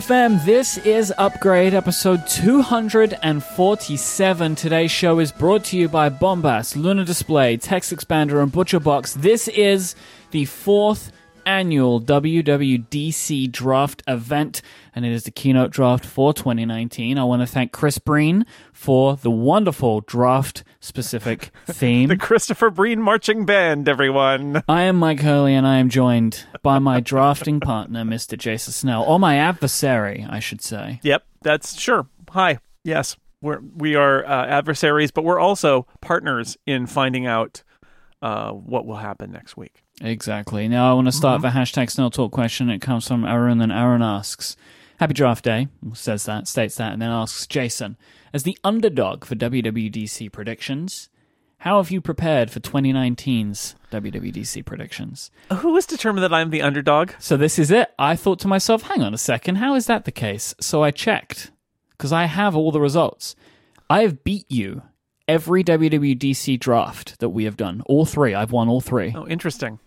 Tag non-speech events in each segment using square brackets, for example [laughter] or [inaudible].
FM, this is Upgrade episode 247. Today's show is brought to you by Bombas, Luna Display, Text Expander, and ButcherBox. This is the fourth annual WWDC draft event, and it is the keynote draft for 2019. I want to thank Chris Breen for the wonderful draft specific [laughs] theme. The Christopher Breen Marching Band, everyone. I am Mike Hurley, and I am joined by my [laughs] drafting partner, Mr. Jason Snell, or my adversary, I should say. Yep, that's sure. Hi. Yes, we're we are uh, adversaries, but we're also partners in finding out uh, what will happen next week. Exactly. Now I want to start Mm-hmm. the hashtag Snell Talk question. It comes from Aaron, and Aaron asks, "Happy Draft Day." Says that, states that, and then asks Jason, as the underdog for WWDC predictions, how have you prepared for 2019's WWDC predictions? Who has determined that I'm the underdog? So this is it. I thought to myself, hang on a second, how is that the case? So I checked because I have all the results. I have beat you every WWDC draft that we have done. All three. I've won all three. Oh, interesting.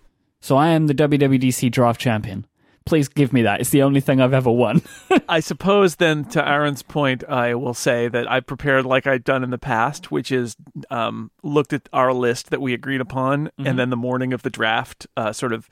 So I am the WWDC draft champion. Please give me that. It's the only thing I've ever won. [laughs] I suppose then, to Aaron's point, I will say that I prepared like I've done in the past, which is um, looked at our list that we agreed upon, and then the morning of the draft, uh, sort of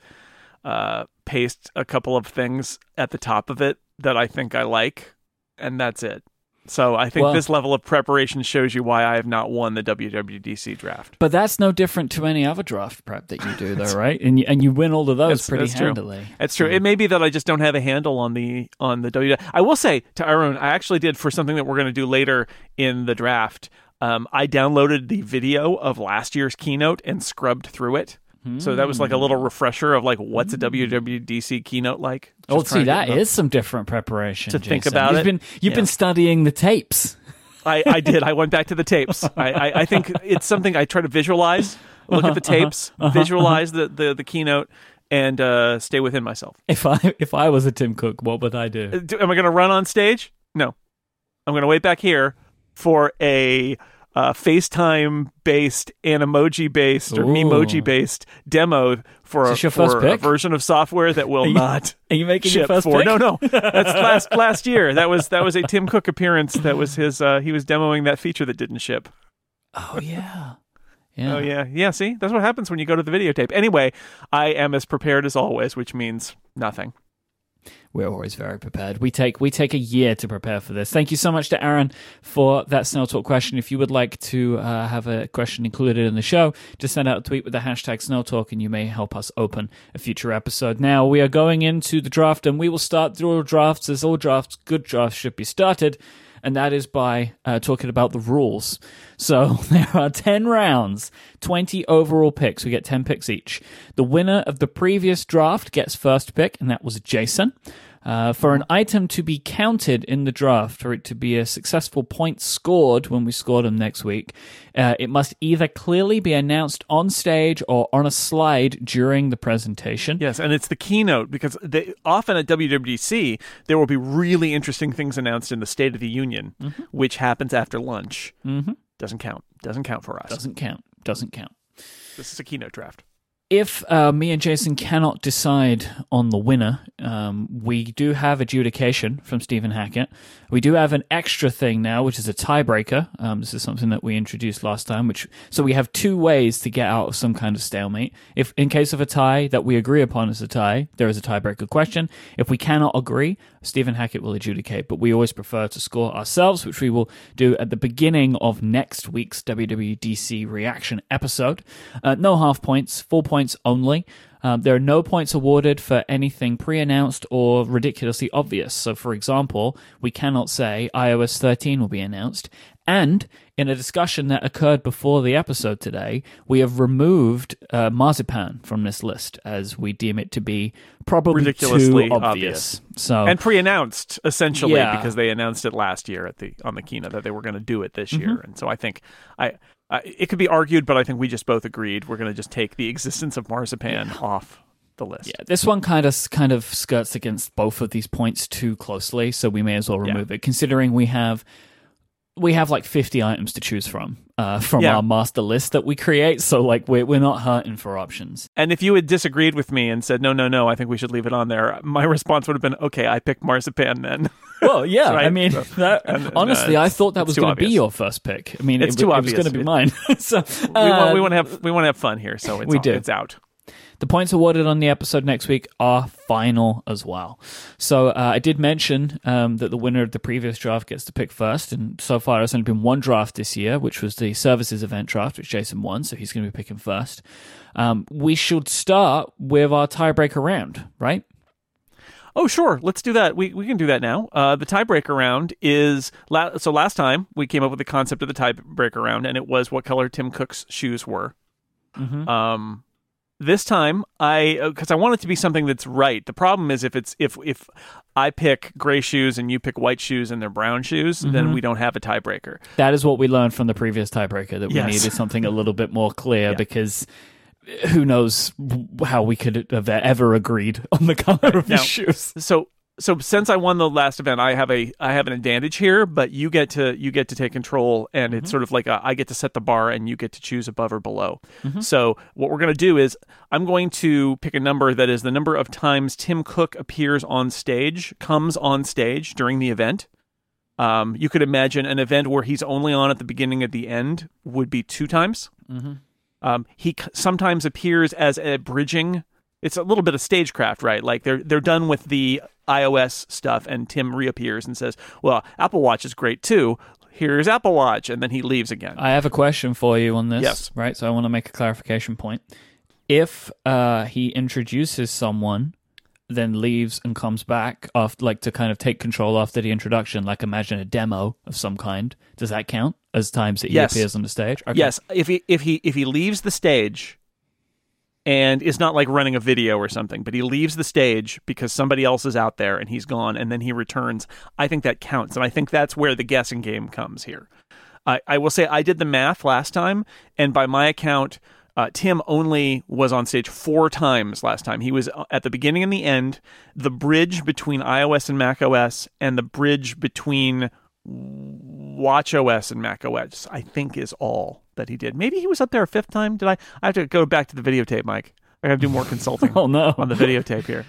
uh, paste a couple of things at the top of it that I think I like, and that's it. So I think Well- this level of preparation shows you why I have not won the WWDC draft. but that's no different to any other draft prep that you do, though, right? And you, and you win all of those That's- pretty true. handily. It's true. It may be that I just don't have a handle on the on the W. I will say to Aaron, I actually did for something that we're going to do later in the draft. Um, I downloaded the video of last year's keynote and scrubbed through it. So that was like a little refresher of like what's a mm. WWDC keynote like. Oh, see, that is some different preparation To think about you've it. Been, you've Yeah. been studying the tapes. I, I did. I went back to the tapes. I, I, I think it's something I try to visualize. Look at the uh-huh, uh-huh, tapes, uh-huh, visualize the, the, the keynote, and uh, stay within myself. If I if I was a Tim Cook, what would I do? Uh, do- am I going to run on stage? No. I'm going to wait back here for a uh, FaceTime based and emoji based or Ooh. Memoji based demo for, a, for a version of software that will you- not Are you making your first for. pick? No, no, [laughs] that's last last year. That was that was a Tim Cook appearance. That was his. Uh, he was demoing that feature that didn't ship. Oh yeah, [laughs] yeah. Oh yeah, yeah. See, that's what happens when you go to the videotape. Anyway, I am as prepared as always, which means nothing. We're always very prepared. We take we take a year to prepare for this. Thank you so much to Aaron for that Snell Talk question. If you would like to uh, have a question included in the show, just send out a tweet with the hashtag Snell Talk, and you may help us open a future episode. Now we are going into the draft, and we will start through all drafts as all drafts, good drafts should be started, and that is by uh, talking about the rules. So [laughs] there are 10 rounds, 20 overall picks. We get 10 picks each. The winner of the previous draft gets first pick, and that was Jason. Uh, for an item to be counted in the draft, for it to be a successful point scored when we score them next week, uh, it must either clearly be announced on stage or on a slide during the presentation. Yes, and it's the keynote because they, often at WWDC there will be really interesting things announced in the State of the Union, Mm-hmm. which happens after lunch. Mm-hmm. Doesn't count. Doesn't count for us. Doesn't count. Doesn't count. This is a keynote draft. If uh, me and Jason cannot decide on the winner, um, we do have adjudication from Stephen Hackett. We do have an extra thing now, which is a tiebreaker. Um, this is something that we introduced last time. Which so we have two ways to get out of some kind of stalemate. If in case of a tie that we agree upon as a tie, there is a tiebreaker question. If we cannot agree, Stephen Hackett will adjudicate. But we always prefer to score ourselves, which we will do at the beginning of next week's WWDC reaction episode. Uh, no half points, full points only. Um, there are no points awarded for anything pre announced or ridiculously obvious. So, for example, we cannot say iOS 13 will be announced. And in a discussion that occurred before the episode today, we have removed uh, Marzipan from this list as we deem it to be probably Ridiculously too obvious. obvious. So, and pre-announced essentially Yeah. because they announced it last year at the on the keynote that they were going to do it this Mm-hmm. year, and so I think I. I it could be argued, but I think we just both agreed we're going to just take the existence of marzipan off the list. Yeah, this one kind of kind of skirts against both of these points too closely, so we may as well remove it. Considering we have we have like 50 items to choose from uh, from Yeah. our master list that we create. So like we're we're not hurting for options. And if you had disagreed with me and said, no, no, no, I think we should leave it on there, my [laughs] response would have been, okay, I picked marzipan then. [laughs] Well, yeah. I mean, So- [laughs] that, and- and, honestly, uh, I thought that was going to be your first pick. I mean, It's it, too it obvious. was going to be mine. so we want uh, we want to have we want to have fun here, so it's We all- do. it's out. The points awarded on the episode next week are final as well. So uh, I did mention um, that the winner of the previous draft gets to pick first, and so far there's only been one draft this year, which was the services event draft, which Jason won, so he's going to be picking first. Um, we should start with our tiebreaker round, right? Oh, sure. Let's do that. We we can do that now. Uh, the tiebreaker round is la- so last time we came up with the concept of the tiebreaker round, and it was what color Tim Cook's shoes were. Mhm. Um, this time I uh, because I want it to be something that's right. The problem is if it's if if I pick gray shoes and you pick white shoes and they're brown shoes, then mm-hmm. we don't have a tiebreaker. That is what we learned from the previous tiebreaker that we Yes. needed something a little bit more clear Yeah. because who knows how we could have ever agreed on the color of Now- his shoes. so so since I won the last event, I have a I have an advantage here, but you get to you get to take control, and it's sort of like a, I get to set the bar, and you get to choose above or below. So what we're going to do is I'm going to pick a number that is the number of times Tim Cook appears on stage, comes on stage during the event. Um, you could imagine an event where he's only on at the beginning at the end would be two times. Um, he c- sometimes appears as a bridging. It's a little bit of stagecraft, right? Like they're they're done with the iOS stuff, and Tim reappears and says, "Well, Apple Watch is great too. Here's Apple Watch," and then he leaves again. I have a question for you on this. Yes. Right. So I want to make a clarification point. If uh, he introduces someone, then leaves and comes back after, like to kind of take control after the introduction, like imagine a demo of some kind, does that count as times that he Yes. appears on the stage? Okay. Yes, if he if he if he leaves the stage and is not like running a video or something, but he leaves the stage because somebody else is out there and he's gone and then he returns, I think that counts. And I think that's where the guessing game comes here. I, I will say I did the math last time, and by my account, uh, Tim only was on stage four times last time. He was uh, at the beginning and the end, the bridge between iOS and macOS, and the bridge between Watch OS and Mac OS, I think, is all that he did. Maybe he was up there a fifth time. Did I? I have to go back to the videotape, Mike. I got to do more consulting [laughs] Oh no. on the videotape here.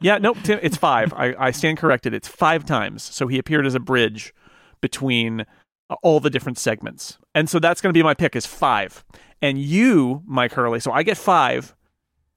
Yeah, nope, Tim, it's five. I, I stand corrected. It's five times. So he appeared as a bridge between uh, all the different segments. And so that's going to be my pick is five. And you, Mike Hurley, so I get five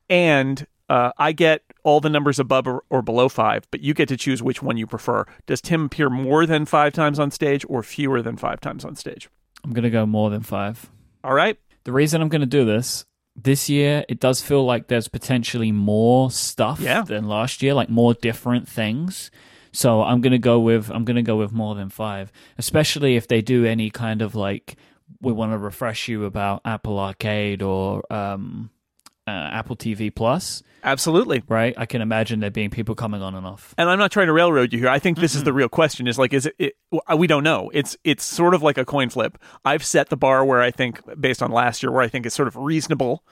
and uh, I get all the numbers above or, or below five, but you get to choose which one you prefer. Does Tim appear more than five times on stage or fewer than five times on stage? I'm gonna go more than five. All right. The reason I'm going to do this this year, it does feel like there's potentially more stuff Yeah. than last year, like more different things. So I'm going to go with I'm going to go with more than five, especially if they do any kind of like we want to refresh you about Apple Arcade or um, uh, Apple TV Plus, Absolutely. right? I can imagine there being people coming on and off. and I'm not trying to railroad you here. I think this is the real question: is like, is it, it? We don't know. It's it's sort of like a coin flip. I've set the bar where I think, based on last year, where I think it's sort of reasonable,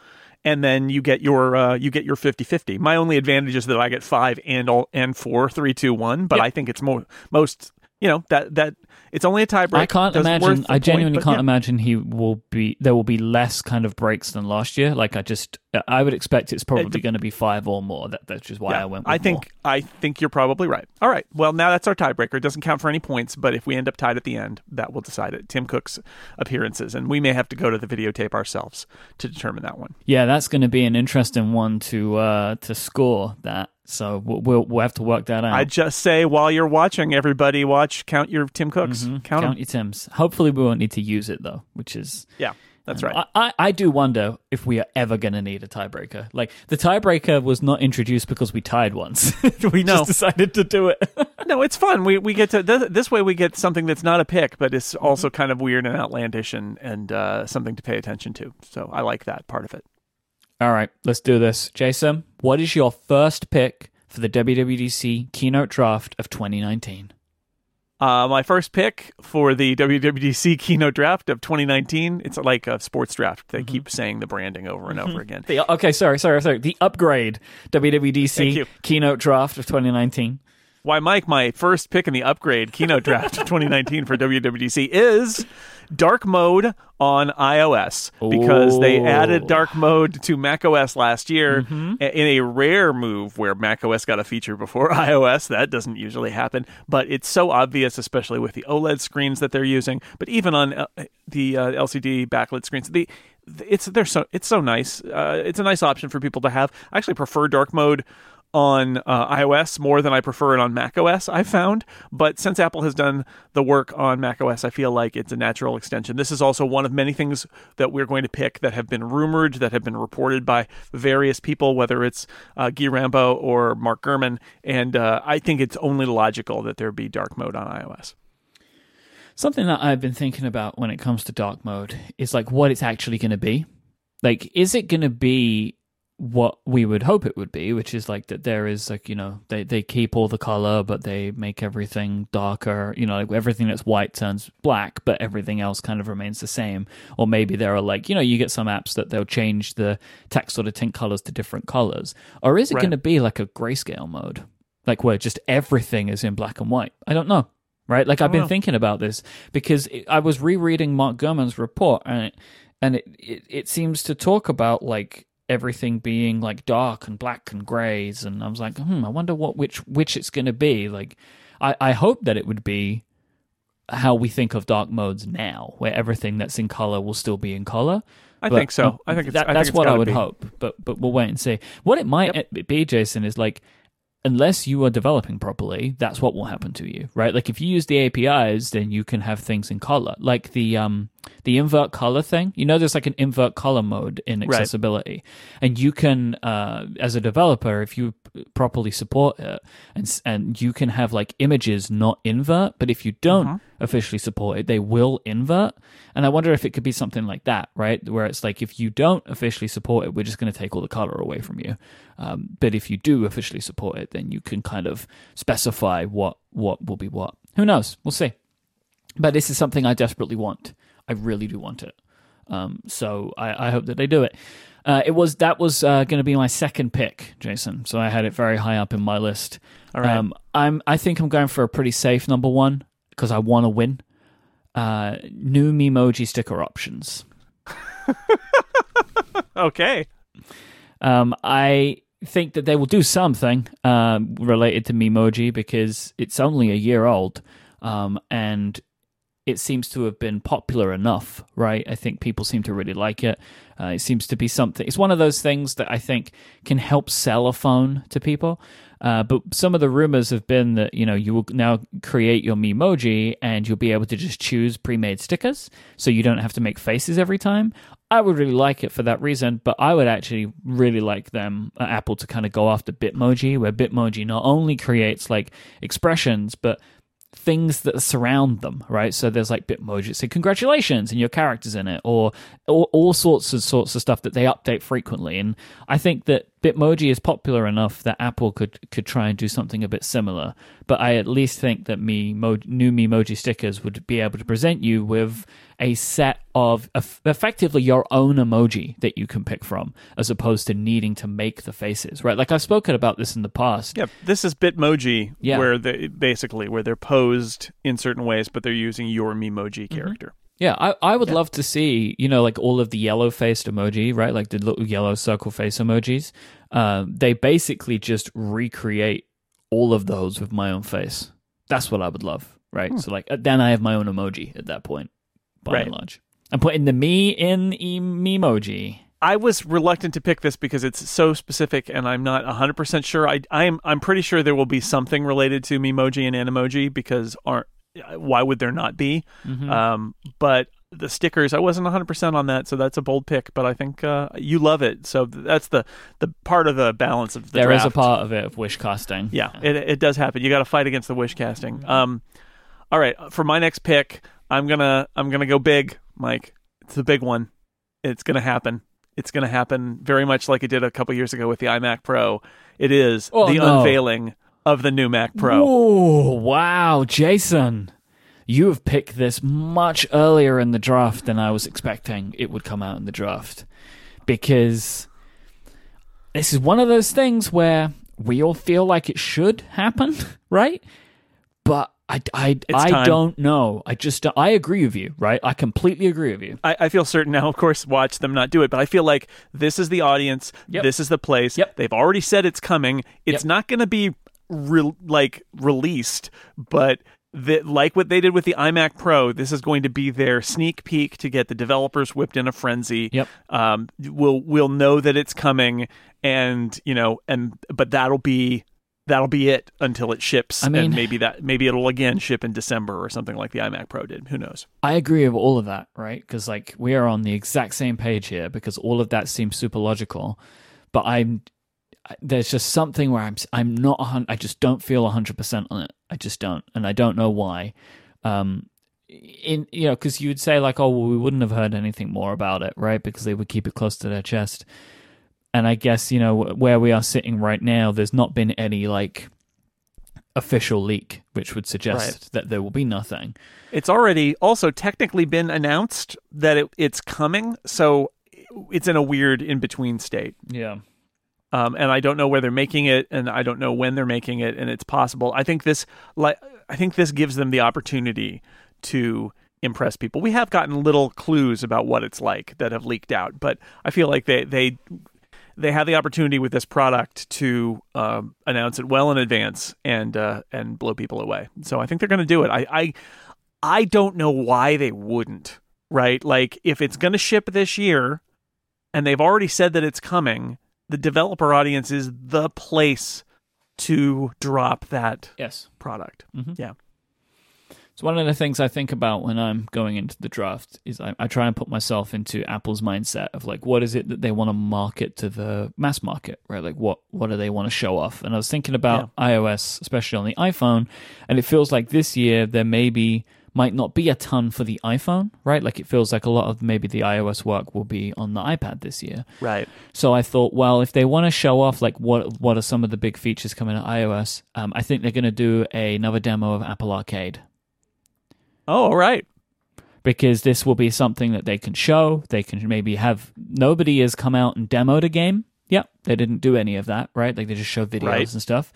and then you get your uh, you get your 50-50. My only advantage is that I get five and all and four, three, two, one. But Yep. I think it's mo- most. You know that that it's only a tiebreaker. I can't Doesn't imagine. I genuinely point, can't yeah. imagine he will be. There will be less kind of breaks than last year. Like I just, I would expect it's probably going to be five or more. That, that's just why I went. With I think more. I think you're probably right. All right. Well, now that's our tiebreaker. It doesn't count for any points, but if we end up tied at the end, that will decide it. Tim Cook's appearances, and we may have to go to the videotape ourselves to determine that one. Yeah, that's going to be an interesting one to uh to score that. So we'll we'll, have to work that out. I just say while you're watching, everybody watch count your Tim Cooks. Mhm. Count. Count your Tims. Hopefully, we won't need to use it though, which is Yeah, that's right. I, I, I do wonder if we are ever going to need a tiebreaker. Like the tiebreaker was not introduced because we tied once. [laughs] we No. just decided to do it. [laughs] no, it's fun. We we get to th- this way. We get something that's not a pick, but it's also kind of weird and outlandish and and uh, something to pay attention to. So I like that part of it. All right, let's do this. Jason, what is your first pick for the WWDC keynote draft of 2019? Uh, my first pick for the WWDC keynote draft of 2019. It's like a sports draft. They keep saying the branding over and over again. The, okay, sorry, sorry, sorry. The upgrade WWDC keynote draft of 2019. Why, Mike, my first pick in the upgrade keynote draft 2019 for WWDC is dark mode on iOS because they added dark mode to macOS last year Mm-hmm. in a rare move where macOS got a feature before [laughs] iOS. That doesn't usually happen, but it's so obvious, especially with the OLED screens that they're using. But even on uh, the uh, LCD backlit screens, the it's they're so it's so nice. Uh, it's a nice option for people to have. I actually prefer dark mode on uh, iOS more than I prefer it on macOS. I've found, but since Apple has done the work on macOS, I feel like it's a natural extension. This is also one of many things that we're going to pick that have been rumored, that have been reported by various people, whether it's uh, Gui Rambo or Mark Gurman, and uh, I think it's only logical that there be dark mode on iOS. Something that I've been thinking about when it comes to dark mode is like what it's actually going to be. Like, is it going to be what we would hope it would be, which is like that there is like, you know, they, they keep all the color, but they make everything darker, you know, like everything that's white turns black, but everything else kind of remains the same. Or maybe there are like, you know, you get some apps that they'll change the text or the tint colors to different colors. Or is it Right. going to be like a grayscale mode? Like where just everything is in black and white? I don't know right? Like I've been know. thinking about this because it, I was rereading Mark Gurman's report, and it, and it, it it seems to talk about like everything being like dark and black and grays, and I was like, hmm, I wonder what which which it's going to be. Like, I I hope that it would be how we think of dark modes now, where everything that's in color will still be in color. I But, think so. I think it's, that, I think that's what I would be. hope, but but we'll wait and see. What it might be, Jason, is like unless you are developing properly, that's what will happen to you, right? Like if you use the APIs, then you can have things in color, like the um the invert color thing. You know, there's like an invert color mode in Right. accessibility, and you can, uh, as a developer, if you properly support it, and and you can have like images not invert, but if you don't Mm-hmm. officially support it, they will invert. And I wonder if it could be something like that, right? Where it's like if you don't officially support it, we're just going to take all the color away from you. Um, but if you do officially support it, then you can kind of specify what what will be what. Who knows? We'll see. But this is something I desperately want. I really do want it. Um, so I, I hope that they do it. Uh, it was that was uh, going to be my second pick, Jason. So I had it very high up in my list. All right. Um, I'm I think I'm going for a pretty safe number one because I want to win. Uh, new Memoji sticker options. [laughs] Okay. Um, I think that they will do something um, related to Memoji because it's only a year old, um, and it seems to have been popular enough, right? I think people seem to really like it. Uh, it seems to be something. It's one of those things that I think can help sell a phone to people. Uh, but some of the rumors have been that you know you will now create your Memoji and you'll be able to just choose pre-made stickers, so you don't have to make faces every time. I would really like it for that reason, but I would actually really like them uh, Apple to kind of go after Bitmoji, where Bitmoji not only creates like expressions, but things that surround them, right? So there's like Bitmoji, say congratulations, and your characters in it, or all, all sorts of sorts of stuff that they update frequently. And I think that Bitmoji is popular enough that Apple could could try and do something a bit similar. But I at least think that me Mo, new Memoji stickers would be able to present you with a set of effectively your own emoji that you can pick from, as opposed to needing to make the faces, right? Like I've spoken about this in the past. Yeah, this is Bitmoji, Yeah. where they basically where they're posed in certain ways, but they're using your Memoji Mm-hmm. Yeah, I, I would love to see, you know, like all of the yellow faced emoji, right? Like the little yellow circle face emojis. Um, they basically just recreate all of those with my own face. That's what I would love, right? So, like, uh, then I have my own emoji at that point, by Right. and large. I'm putting the me in emoji. I was reluctant to pick this because it's so specific, and I'm not 100 percent sure. I I'm I'm pretty sure there will be something related to Memoji and Animoji because aren't why would there not be? Mm-hmm. Um, but the stickers, I wasn't 100 percent on that, so that's a bold pick. But I think uh, you love it, so that's the the part of the balance of the There is draft. a part of it of wish casting. Yeah, it it does happen. You got to fight against the wish casting. Um, all right, for my next pick, I'm gonna I'm gonna go big, Mike. It's the big one. It's gonna happen. It's gonna happen very much like it did a couple years ago with the iMac Pro. It is Oh, the no. unveiling of the new Mac Pro. Oh, wow, Jason. You have picked this much earlier in the draft than I was expecting it would come out in the draft. Because this is one of those things where we all feel like it should happen, [laughs] right? But I, I, I don't know. I just I agree with you, right? I completely agree with you. I, I feel certain now, of course, watch them not do it, but I feel like this is the audience. Yep. This is the place. Yep. They've already said it's coming. It's Yep. not going to be re- like released, but the, like what they did with the iMac Pro, this is going to be their sneak peek to get the developers whipped in a frenzy. Yep. Um, we'll we'll know that it's coming, and you know, and but that'll be. That'll be it until it ships, I mean- and maybe that maybe it'll again ship in December or something like the iMac Pro did. Who knows? I agree with all of that, right? Because like we are on the exact same page here because all of that seems super logical, but I'm there's just something where I'm I'm not I just don't feel hundred percent on it. I just don't, and I don't know why. Um, in you know, because you would say like, oh, well, we wouldn't have heard anything more about it, right? Because they would keep it close to their chest. And I guess you know where we are sitting right now, there's not been any like official leak which would suggest Right. that there will be nothing. It's already also technically been announced that it, it's coming, so it's in a weird in between state. Yeah. Um, and I don't know where they're making it, and I don't know when they're making it, and it's possible. I think this, like, I think this gives them the opportunity to impress people. We have gotten little clues about what it's like that have leaked out, but I feel like they they they have the opportunity with this product to um, announce it well in advance and uh, and blow people away. So I think they're going to do it. I, I I don't know why they wouldn't. Right? Like if it's going to ship this year, and they've already said that it's coming, the developer audience is the place to drop that Yes. product. Mm-hmm. Yeah. So one of the things I think about when I'm going into the draft is I, I try and put myself into Apple's mindset of like what is it that they want to market to the mass market, right? Like what what do they want to show off? And I was thinking about iOS, especially on the iPhone, and it feels like this year there maybe might not be a ton for the iPhone, right? Like it feels like a lot of maybe the iOS work will be on the iPad this year. Right. So I thought, well, if they want to show off like what what are some of the big features coming to iOS, um, I think they're going to do another demo of Apple Arcade Oh, all right. because this will be something that they can show. They can maybe have nobody has come out and demoed a game. Yep, they didn't do any of that, right? Like they just show videos Right. and stuff.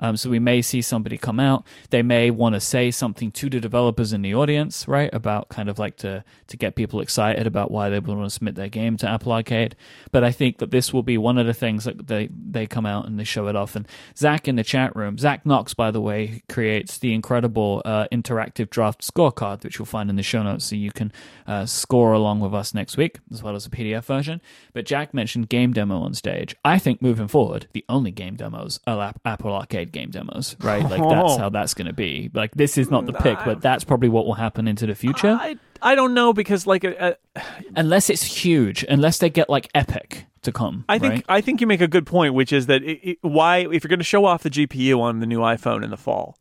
Um, so we may see somebody come out. They may want to say something to the developers in the audience, right? About kind of like to to get people excited about why they would want to submit their game to Apple Arcade. But I think that this will be one of the things that they they come out and they show it off. And Zach in the chat room, Zach Knox, by the way, creates the incredible uh, interactive draft scorecard, which you'll find in the show notes, so you can uh, score along with us next week, as well as a PDF version. But Jack mentioned game demo on stage. I think moving forward, the only game demos are Apple Arcade game demos, right? Like that's Oh. how that's going to be. Like this is not the pick, but that's probably what will happen into the future, I I don't know because like uh, unless it's huge, unless they get like Epic to come. I think right? I think you make a good point, which is that it, it, why if you're going to show off the GPU on the new iPhone in the fall,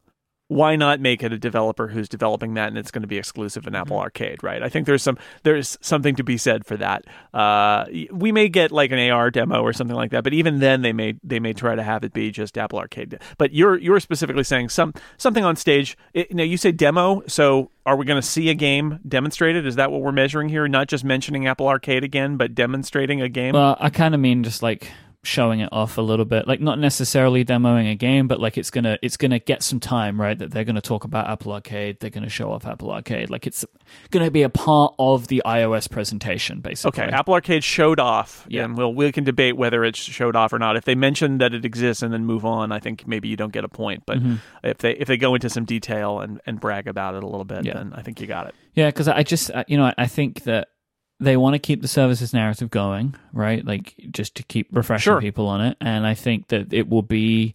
why not make it a developer who's developing that and it's going to be exclusive in Apple Arcade, right? I think there's some there's something to be said for that. Uh, we may get like an AR demo or something like that, but even then they may they may try to have it be just Apple Arcade. But you're you're specifically saying some something on stage. It, now you say demo, so are we going to see a game demonstrated? Is that what we're measuring here? Not just mentioning Apple Arcade again, but demonstrating a game. Well, I kind of mean just like showing it off a little bit, like not necessarily demoing a game, but like it's gonna it's gonna get some time, right? That they're gonna talk about Apple Arcade, they're gonna show off Apple Arcade, like it's gonna be a part of the iOS presentation, basically. Okay, Apple Arcade showed off, Yeah. and we'll we can debate whether it's showed off or not. If they mention that it exists and then move on, I think maybe you don't get a point. But Mm-hmm. if they if they go into some detail and, and brag about it a little bit, Yeah. then I think you got it. Yeah, because I just you know I think that they want to keep the services narrative going, right? Like just to keep refreshing Sure. people on it, and I think that it will be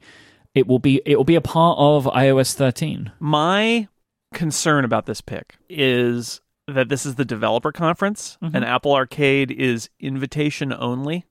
it will be it will be a part of iOS 13. My concern about this pick is that this is the developer conference, Mhm. and Apple Arcade is invitation only.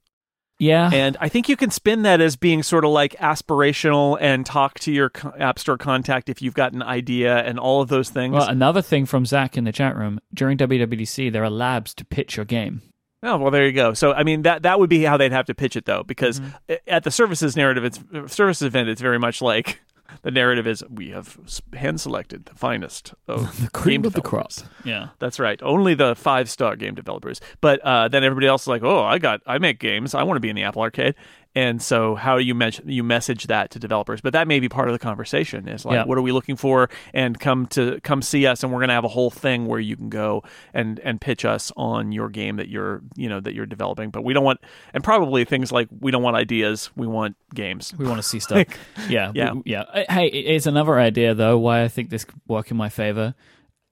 Yeah, And I think you can spin that as being sort of like aspirational and talk to your App Store contact if you've got an idea and all of those things. Well, another thing from Zach in the chat room during WWDC, there are labs to pitch your game. Oh well, there you go. So I mean that that would be how they'd have to pitch it though, because Mm-hmm. at the services narrative, it's services event. It's very much like the narrative is we have hand selected the finest of [laughs] The cream game of the crop. Yeah. That's right. Only the five star game developers. But uh, then everybody else is like, oh, I got, I make games. I want to be in the Apple Arcade. And so how you mes- you message that to developers but that may be part of the conversation is like Yeah. what are we looking for and come to come see us and we're going to have a whole thing where you can go and and pitch us on your game that you're you know that you're developing but we don't want and probably things like we don't want ideas we want games We want to see [laughs] stuff. yeah, yeah. w- yeah. Uh, Hey, it's another idea though. Why I think this could work in my favor.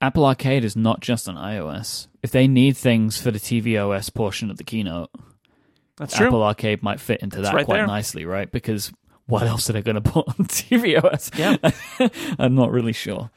Apple Arcade is not just on iOS. If they need things for the tvOS portion of the keynote, that's true Apple Arcade might fit into that right quite there. nicely, right? Because what else are they going [laughs] to put on tvOS? Yeah. [laughs] I'm not really sure.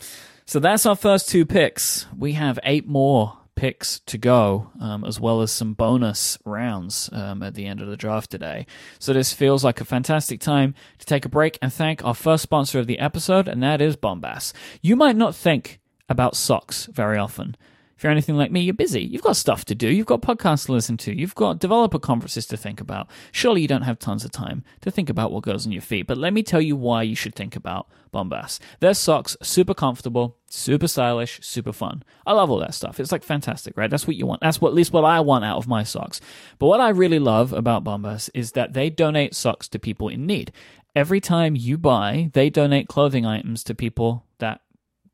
So that's our first two picks. We have eight more picks to go, um, as well as some bonus rounds um, at the end of the draft today. So this feels like a fantastic time to take a break and thank our first sponsor of the episode, and that is Bombas. You might not think about socks very often. If you're anything like me, you're busy. You've got stuff to do. You've got podcasts to listen to. You've got developer conferences to think about. Surely you don't have tons of time to think about what goes on your feet. But let me tell you why you should think about Bombas. Their socks, super comfortable, super stylish, super fun. I love all that stuff. It's like fantastic, right? That's what you want. That's what at least what I want out of my socks. But what I really love about Bombas is that they donate socks to people in need. Every time you buy, they donate clothing items to people that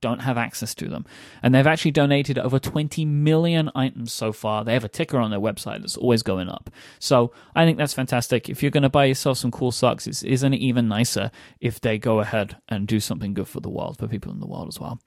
don't have access to them. And they've actually donated over 20 million items so far. They have a ticker on their website that's always going up. So I think that's fantastic. If you're going to buy yourself some cool socks, it's, isn't it even nicer if they go ahead and do something good for the world, for people in the world as well?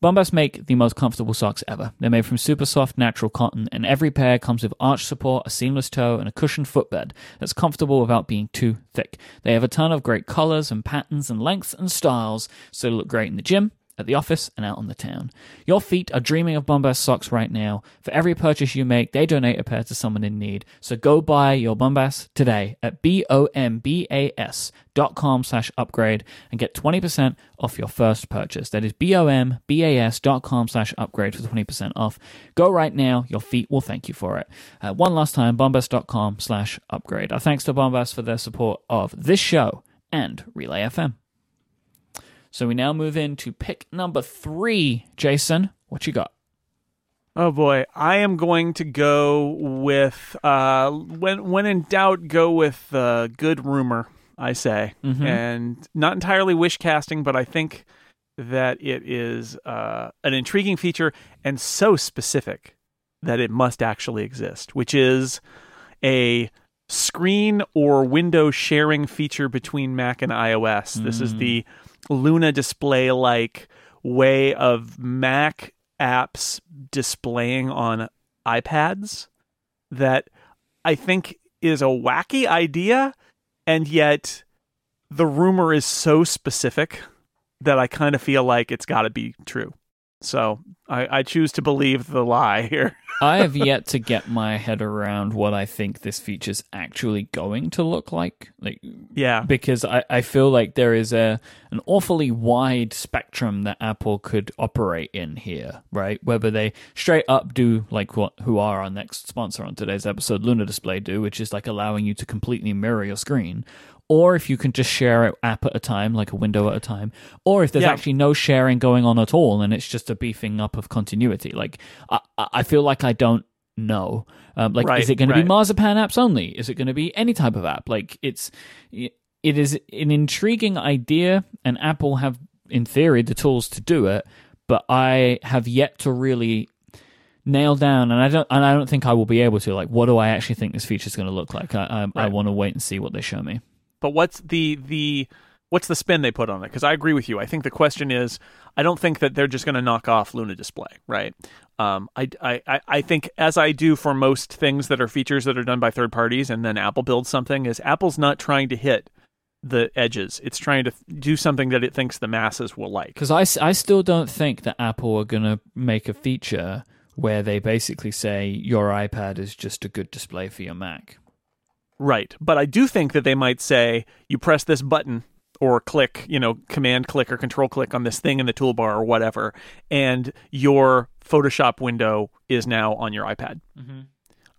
Bombas make the most comfortable socks ever. They're made from super soft natural cotton, and every pair comes with arch support, a seamless toe, and a cushioned footbed that's comfortable without being too thick. They have a ton of great colors and patterns and lengths and styles, so they look great in the gym, at the office, and out on the town. Your feet are dreaming of Bombas socks right now. For every purchase you make, they donate a pair to someone in need. So go buy your Bombas today at B-O-M-B-A-S dot com slash upgrade and get 20% off your first purchase. That is B-O-M-B-A-S dot com slash upgrade for 20% off. Go right now. Your feet will thank you for it. Uh, one last time, bombas.com slash upgrade. Our thanks to Bombas for their support of this show and Relay FM. So we now move into pick number three. Jason, what you got? Oh boy, I am going to go with uh, when when in doubt, go with uh, good rumor. I say, Mhm. and not entirely wish casting, but I think that it is uh, an intriguing feature and so specific that it must actually exist, which is a screen or window sharing feature between Mac and iOS. This is Mm. the Luna display like way of Mac apps displaying on iPads that I think is a wacky idea and yet the rumor is so specific that I kind of feel like it's got to be true. So I, I choose to believe the lie here. [laughs] I have yet to get my head around what I think this feature's actually going to look like. Like Yeah. because I, I feel like there is a an awfully wide spectrum that Apple could operate in here, right? Whether they straight up do like what who are our next sponsor on today's episode, Luna Display do, which is like allowing you to completely mirror your screen. Or if you can just share an app at a time, like a window at a time, or if there's Yeah. actually no sharing going on at all, and it's just a beefing up of continuity. Like I, I feel like I don't know. Um, like, Right, is it going to be Marzipan apps only? Is it going to be any type of app? Like, it's it is an intriguing idea, and Apple have, in theory, the tools to do it. But I have yet to really nail down, and I don't, and I don't think I will be able to. Like, what do I actually think this feature is going to look like? I, I, I want to wait and see what they show me. But what's the the what's the spin they put on it? Because i agree with you. I think the question is i don't think that they're just going to knock off luna display right? Um, I, I, I- think as i do for most things that are features that are done by third parties and then apple builds something is apple's not trying to hit the edges. It's trying to do something that it thinks the masses will like. Because I, I still don't think that Apple are going to make a feature where they basically say your iPad is just a good display for your Mac. Right. But I do think that they might say you press this button or click, you know, command click or control click on this thing in the toolbar or whatever, and your Photoshop window is now on your iPad. Mm-hmm.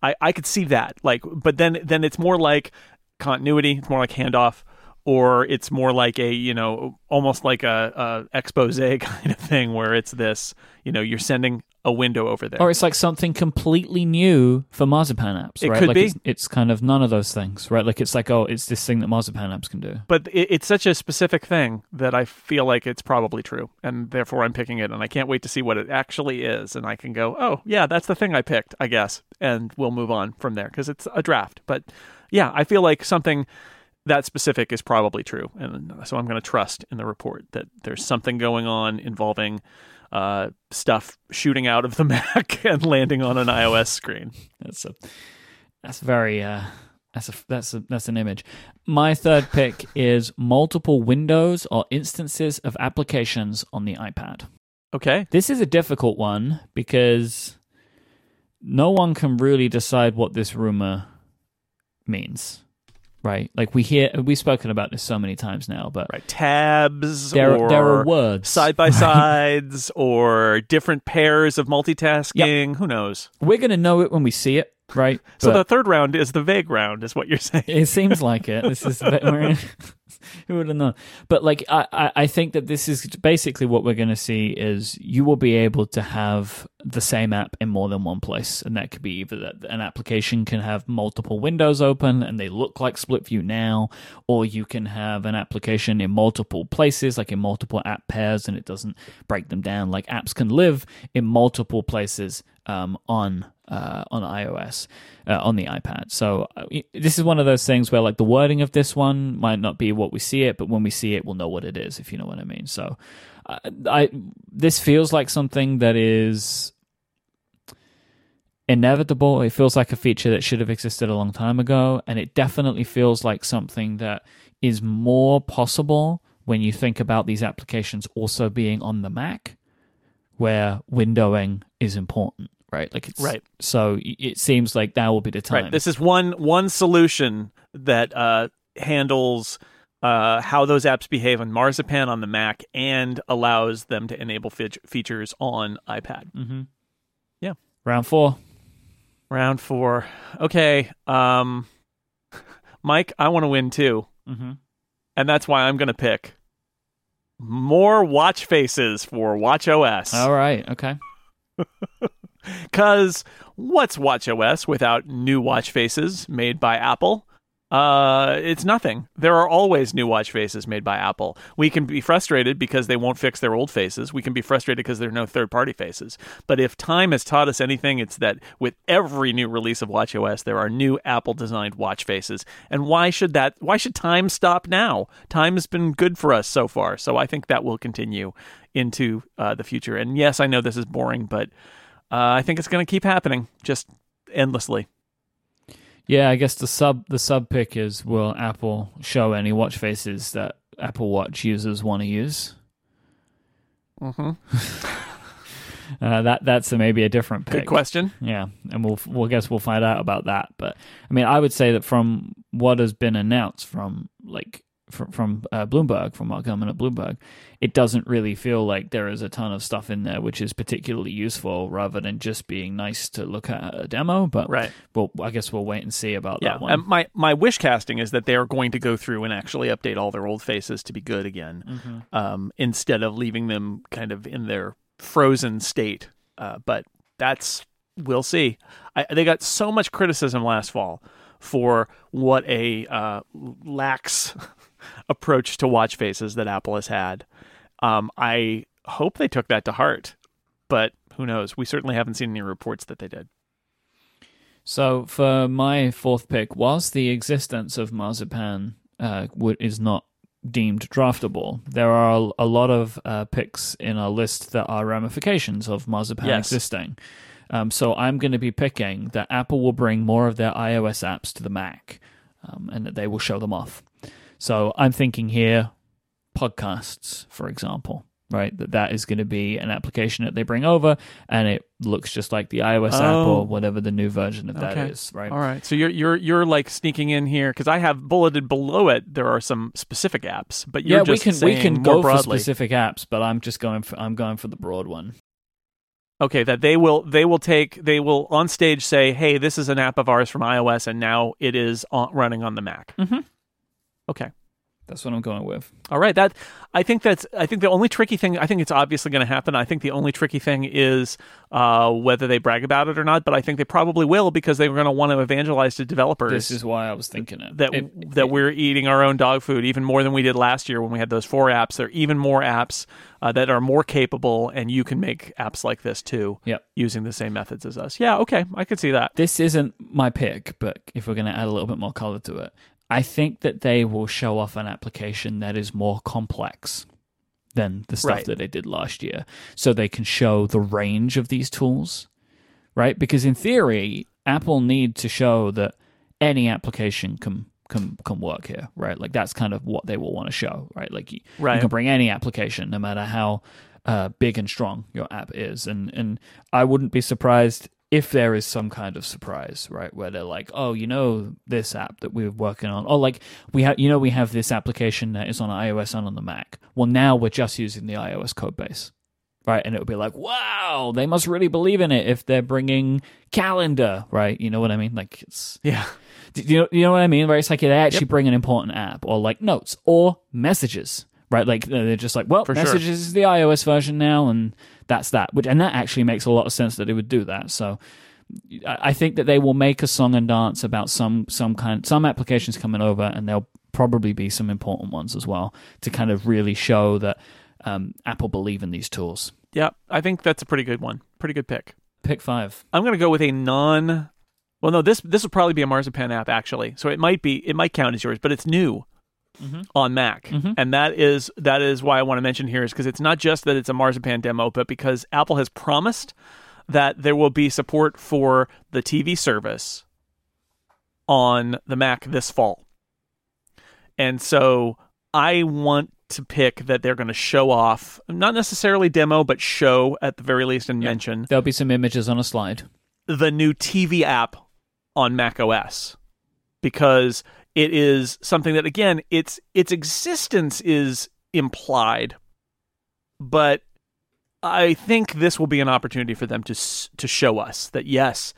I, I could see that. Like but then then it's more like continuity, it's more like handoff, or it's more like a, you know, almost like a, a expose [laughs] kind of thing where it's this, you know, you're sending a window over there. Or it's like something completely new for Marzipan apps, It right? could like be. It's, it's kind of none of those things, right? Like it's like, oh, it's this thing that Marzipan apps can do. but it, it's such a specific thing that I feel like it's probably true, and therefore I'm picking it, and I can't wait to see what it actually is, and I can go, oh yeah, that's the thing I picked, I guess, and we'll move on from there because it's a draft. But yeah, I feel like something that specific is probably true, and so I'm going to trust in the report that there's something going on involving uh, stuff shooting out of the [laughs] Mac and landing on an iOS screen. That's a that's very uh that's a that's a that's an image. My third pick is multiple windows or instances of applications on the iPad. Okay, This is a difficult one because no one can really decide what this rumor means. Right? Like we hear we've spoken about this so many times now, but right, tabs there or there are words side by [laughs] sides or different pairs of multitasking. Who knows? We're going to know it when we see it, right? So But- the third round is the vague round, is what you're saying. It seems like it. This is [laughs] we're in, [laughs] who would have known? But like I, I, think that this is basically what we're going to see is you will be able to have the same app in more than one place, and that could be either that an application can have multiple windows open and they look like split view now, or you can have an application in multiple places, like in multiple app pairs, and it doesn't break them down. Like apps can live in multiple places um, on uh, on iOS uh, on the iPad. So uh, this is one of those things where like the wording of this one might not be what we see it, but when we see it, we'll know what it is. If you know what I mean. So uh, I this feels like something that is inevitable. It feels like a feature that should have existed a long time ago, and it definitely feels like something that is more possible when you think about these applications also being on the Mac, where windowing is important, right? Like it's Right. So it seems like that will be the time. Right. This is one one solution that uh, handles uh, how those apps behave on Marzipan on the Mac and allows them to enable fe- features on iPad. hmm Yeah. Round four. Round four. Okay. Um, Mike, I want to win too. Mm-hmm. and that's why I'm going to pick more watch faces for Watch OS. All right. Okay. [laughs] [laughs] Because what's Watch OS without new watch faces made by Apple? Uh, it's nothing. There are always new watch faces made by Apple. We can be frustrated because they won't fix their old faces. We can be frustrated because there are no third party faces. But if time has taught us anything, it's that with every new release of Watch OS, there are new Apple designed watch faces. And why should that, why should time stop now? Time has been good for us so far. So I think that will continue into uh, the future. And yes, I know this is boring, but I think it's going to keep happening just endlessly. Yeah, I guess the sub the sub pick is will Apple show any watch faces that Apple Watch users want to use? Mm-hmm. [laughs] Uh, that that's a, maybe a different pick. Good question. Yeah, and we'll we'll guess we'll find out about that. But I mean, I would say that from what has been announced from like from, from uh, Bloomberg, from Mark Gurman at Bloomberg, it doesn't really feel like there is a ton of stuff in there which is particularly useful, rather than just being nice to look at a demo. But Right. well, I guess we'll wait and see about Yeah. that one. And my my wish casting is that they are going to go through and actually update all their old faces to be good again, Mm-hmm. um, instead of leaving them kind of in their frozen state. Uh, but that's we'll see. I, they got so much criticism last fall for what a uh, lax approach to watch faces that Apple has had. Um, I hope they took that to heart, but who knows? We certainly haven't seen any reports that they did. So for my fourth pick, whilst the existence of Marzipan uh, is not deemed draftable, there are a lot of uh, picks in our list that are ramifications of Marzipan Yes. existing. Um, so I'm going to be picking that Apple will bring more of their iOS apps to the Mac, um, and that they will show them off. So I'm thinking here, podcasts, for example, right? That that is going to be an application that they bring over, and it looks just like the iOS app Oh. or whatever the new version of that Okay. is, right? All right. So you're you're you're like sneaking in here because I have bulleted below it. There are some specific apps, but you're yeah, we just can we saying can more go for specific apps, but I'm just going for I'm going for the broad one. Okay, that they will they will take they will on stage say, "Hey, this is an app of ours from iOS, and now it is on, running on the Mac." Mhm. Okay. That's what I'm going with. All right, that I think that's I think the only tricky thing I think it's obviously going to happen. I think the only tricky thing is uh, whether they brag about it or not. But I think they probably will because they're going to want to evangelize to developers. This is why I was thinking it. that It- that it- we're eating our own dog food even more than we did last year when we had those four apps. There are even more apps uh, that are more capable, and you can make apps like this too Yep. using the same methods as us. Yeah, okay, I could see that. This isn't my pick, but if we're going to add a little bit more color to it, I think that they will show off an application that is more complex than the stuff Right. that they did last year. So they can show the range of these tools, right? Because in theory, Apple need to show that any application can can can work here, right? Like that's kind of what they will want to show, right? Like you, you can bring any application, no matter how uh, big and strong your app is, and and I wouldn't be surprised if there is some kind of surprise, right? Where they're like, oh, you know, this app that we're working on, or like we have, you know, we have this application that is on iOS and on the Mac. Well, now we're just using the iOS code base right? And it would be like, wow, they must really believe in it if they're bringing calendar, right? You know what I mean? Like it's, Yeah, do you know, you know what I mean? Right? It's like they actually bring an important app or like notes or messages, right? Like they're just like, well, For sure. messages is the iOS version now, and that's that. Which and that actually makes a lot of sense that they would do that. So. I think that they will make a song and dance about some some kind some applications coming over, and there'll probably be some important ones as well to kind of really show that um, Apple believe in these tools. yeah, I think that's a pretty good one. Pretty good pick. Pick five. I'm going to go with a non. Well, no, this this will probably be a Marzipan app actually, so it might be it might count as yours, but it's new on Mac, Mhm. and that is that is why I want to mention here is because it's not just that it's a Marzipan demo, but because Apple has promised that there will be support for the TV service on the Mac this fall, and so I want to pick that they're going to show off, not necessarily demo, but show at the very least and Yeah. mention There'll be some images on a slide. the new TV app on Mac OS because it is something that again its its existence is implied but I think this will be an opportunity for them to to show us that yes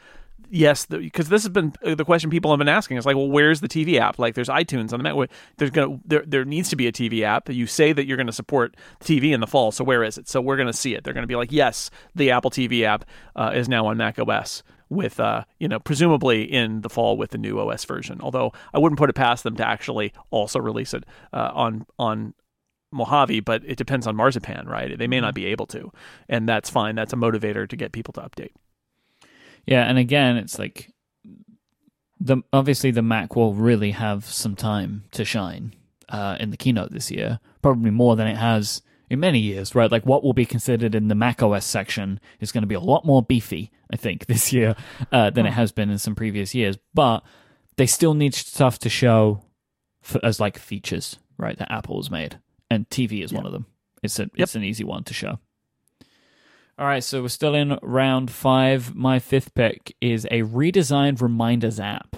yes because this has been uh, the question people have been asking is like well where's the TV app? Like there's iTunes on the Mac. There's to there there needs to be a TV app you say that you're going to support TV in the fall so where is it? So we're going to see it. They're going to be like yes the Apple TV app uh, is now on Mac OS with uh you know presumably in the fall with the new OS version. Although I wouldn't put it past them to actually also release it uh, on on Mojave, but it depends on Marzipan, right? They may not be able to, and that's fine. That's a motivator to get people to update. Yeah, and again, it's like the obviously the Mac will really have some time to shine uh, in the keynote this year, probably more than it has in many years, right? Like what will be considered in the Mac OS section is going to be a lot more beefy, I think, [laughs] this year uh, than it has been in some previous years. But they still need stuff to show for, as like features, right? That Apple's made, and TV is one of them. It's a it's an easy one to show. All right, so we're still in round five. My fifth pick is a redesigned reminders app.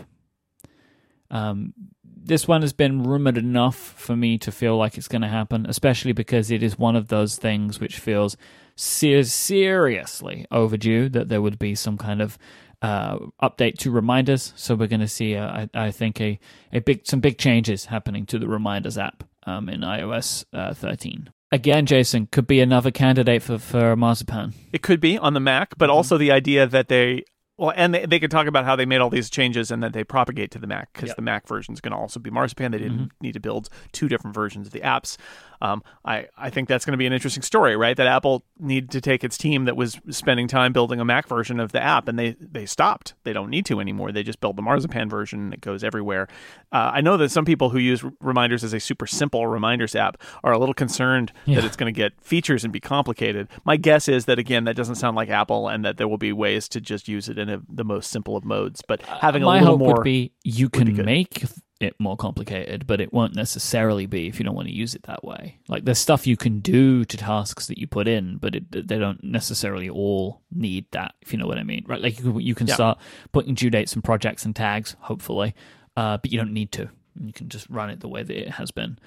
Um, this one has been rumored enough for me to feel like it's going to happen, especially because it is one of those things which feels ser- seriously overdue that there would be some kind of uh, update to reminders. So we're going to see, uh, I, I think, a, a big some big changes happening to the reminders app um, in iOS uh, 13. Again, Jason could be another candidate for for Marzipan. It could be on the Mac, but mm-hmm. also the idea that they well, and they, they could talk about how they made all these changes and that they propagate to the Mac because Yep. the Mac version is going to also be Marzipan. They didn't mm-hmm. need to build two different versions of the apps. Um, I I think that's going to be an interesting story, right? That Apple need to take its team that was spending time building a Mac version of the app, and they they stopped. They don't need to anymore. They just build the Marzipan version, and it goes everywhere. Uh, I know that some people who use reminders as a super simple reminders app are a little concerned that it's going to get features and be complicated. My guess is that again, that doesn't sound like Apple, and that there will be ways to just use it in a, the most simple of modes. But having a My little hope more would be you can make it more complicated, but it won't necessarily be if you don't want to use it that way. Like there's stuff you can do to tasks that you put in, but it, they don't necessarily all need that. If you know what I mean, right? Like you, can- you can Yeah. start putting due dates and projects and tags, hopefully, uh, but you don't need to. You can just run it the way that it has been.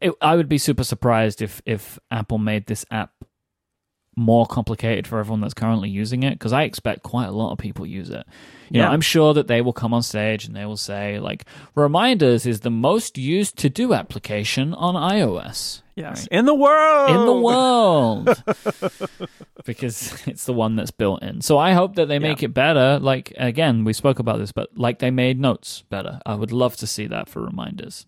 It, I would be super surprised if if Apple made this app more complicated for everyone that's currently using it because I expect quite a lot of people use it. You Yeah. know, I'm sure that they will come on stage and they will say like reminders is the most used to do application on iOS. Yes, in the world. In the world. [laughs] because [laughs] it's the one that's built in. So I hope that they make Yeah. it better. Like again, we spoke about this, but like they made notes better. I would love to see that for reminders.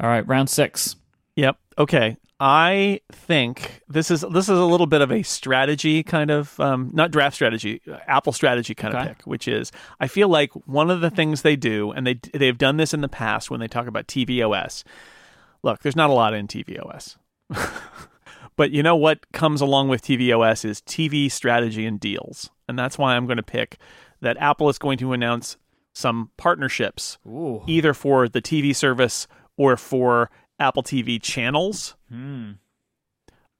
All right, round six. Yep. Okay. I think this is this is a little bit of a strategy kind of um, not draft strategy, uh, Apple strategy kind Okay. of pick, which is I feel like one of the things they do, and they they've done this in the past when they talk about tvOS. Look, there's not a lot in tvOS, [laughs] but you know what comes along with tvOS is TV strategy and deals, and that's why I'm going to pick that Apple is going to announce some partnerships Ooh. either for the TV service or for Apple TV channels. Hmm.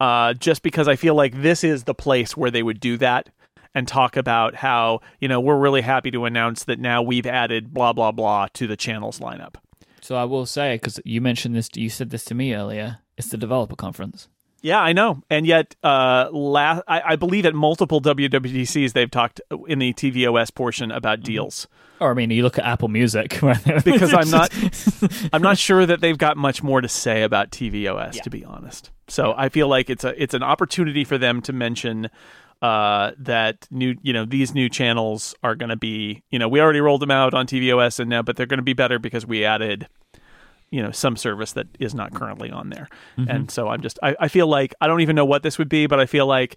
Uh, just because I feel like this is the place where they would do that and talk about how, you know, we're really happy to announce that now we've added blah, blah, blah to the channels lineup. So I will say because you mentioned this, you said this to me earlier. It's the developer conference. Yeah, I know. And yet, uh, la- I-, I believe at multiple WWDCs they've talked in the tvOS portion about deals. Or I mean, you look at Apple Music [laughs] because I'm not [laughs] I'm not sure that they've got much more to say about tvOS Yeah. to be honest. So I feel like it's a it's an opportunity for them to mention uh, that new you know these new channels are going to be you know we already rolled them out on tvOS and now but they're going to be better because we added you know some service that is not currently on there and so i'm just I, I feel like i don't even know what this would be but i feel like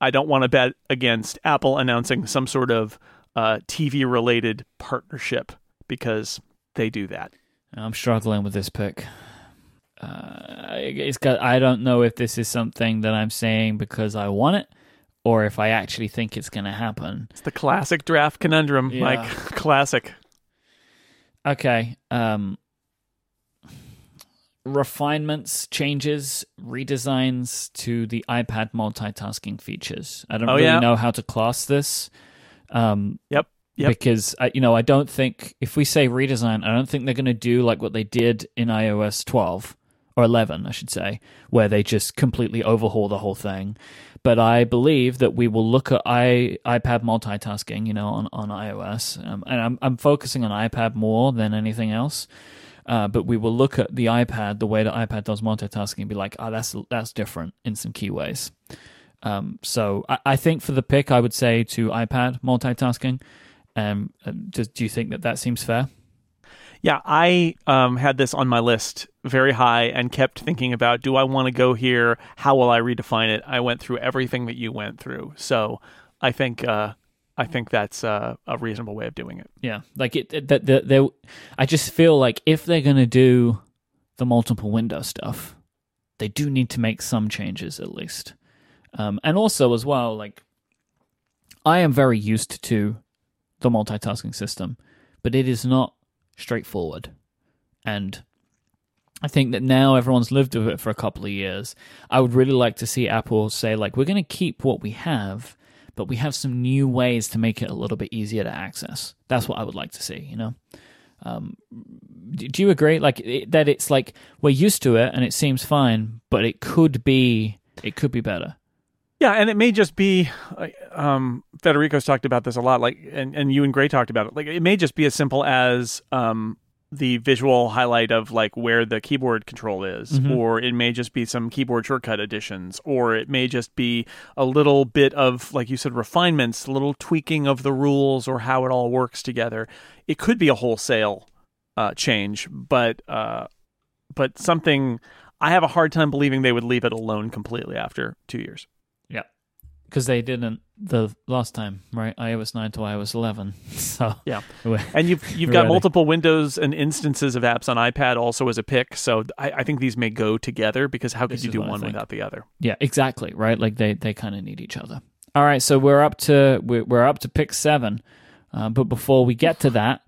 i don't want to bet against apple announcing some sort of uh, tv related partnership because they do that I'm struggling with this pick. Uh, it's got. I don't know if this is something that I'm saying because I want it, or if I actually think it's going to happen. it's the classic draft conundrum Yeah. Myke [laughs] classic Okay. Um, refinements, changes, redesigns to the iPad multitasking features. I don't Oh, really yeah. know how to class this. Um, Yep. Yep. Because I, you know, I don't think if we say redesign, I don't think they're going to do like what they did in iOS 12 or 11, I should say, where they just completely overhaul the whole thing. But I believe that we will look at i iPad multitasking, you know, on on iOS, um, and I'm I'm focusing on iPad more than anything else. Uh, but we will look at the iPad, the way that iPad does multitasking, and be like, oh, that's that's different in some key ways. Um, so I, I think for the pick, I would say to iPad multitasking. Um, uh, do, do you think that that seems fair? Yeah, I um, had this on my list very high and kept thinking about do I want to go here? How will I redefine it? I went through everything that you went through, so I think uh, I think that's a reasonable way of doing it. Yeah, like it. that I just feel like if they're gonna do the multiple window stuff, they do need to make some changes at least. Um, and also as well, like I am very used to the multitasking system, but it is not straightforward. And I think that now everyone's lived with it for a couple of years. I would really like to see Apple say, like, we're going to keep what we have, but we have some new ways to make it a little bit easier to access. That's what I would like to see, you know? Um, do do you agree? Like, it, that it's like we're used to it and it seems fine, but it could be, it could be better. Yeah, and it may just be. Um, Federico's talked about this a lot, like, and, and you and Grey talked about it. Like, it may just be as simple as um, the visual highlight of like where the keyboard control is, Mhm. or it may just be some keyboard shortcut additions, or it may just be a little bit of, like you said, refinements, a little tweaking of the rules or how it all works together. It could be a wholesale uh, change, but uh, but something. I have a hard time believing they would leave it alone completely after two years. Because they didn't the last time, right? iOS 9 to iOS 11. [laughs] So, Yeah. [laughs] And you've you've got multiple windows and instances of apps on iPad also as a pick. So I, I think these may go together because how could This you do one without the other? Yeah, exactly. Right, like they they kind of need each other. All right, so we're up to we're, we're up to pick seven, uh, but before we get to that,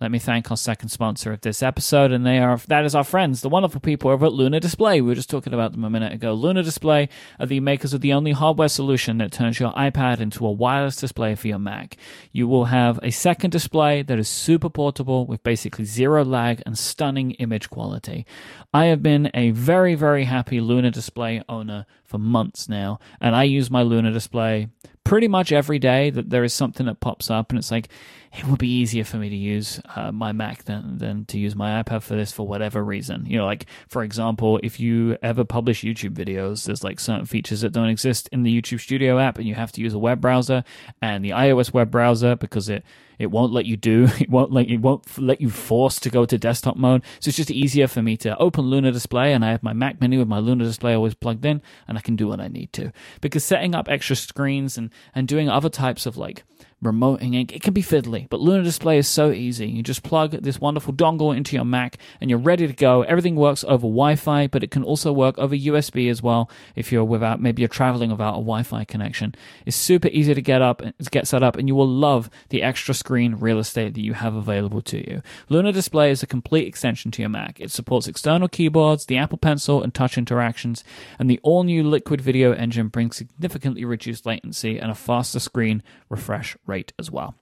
let me thank our second sponsor of this episode, and they are that is our friends, the wonderful people over at Luna Display. We were just talking about them a minute ago. Luna Display are the makers of the only hardware solution that turns your iPad into a wireless display for your Mac. You will have a second display that is super portable with basically zero lag and stunning image quality. I have been a very, very happy Luna Display owner for months now, and I use my Luna display pretty much every day. That there is something that pops up, and it's like it would be easier for me to use uh, my Mac than than to use my iPad for this for whatever reason. You know, like for example, if you ever publish YouTube videos, there's like certain features that don't exist in the YouTube Studio app, and you have to use a web browser and the iOS web browser because it it won't let you do [laughs] it won't let it won't let you force to go to desktop mode. So it's just easier for me to open Luna Display, and I have my Mac Mini with my Luna Display always plugged in, and I can do what I need to. Because setting up extra screens and and doing other types of like remoting it, it can be fiddly, but Luna Display is so easy. You just plug this wonderful dongle into your Mac and you're ready to go. Everything works over Wi-Fi, but it can also work over USB as well if you're without maybe you're traveling without a Wi-Fi connection. It's super easy to get up get set up and you will love the extra screen real estate that you have available to you. Luna Display is a complete extension to your Mac. It supports external keyboards, the Apple Pencil and touch interactions, and the all-new Liquid Video engine brings significantly reduced latency and a faster screen refresh rate as well.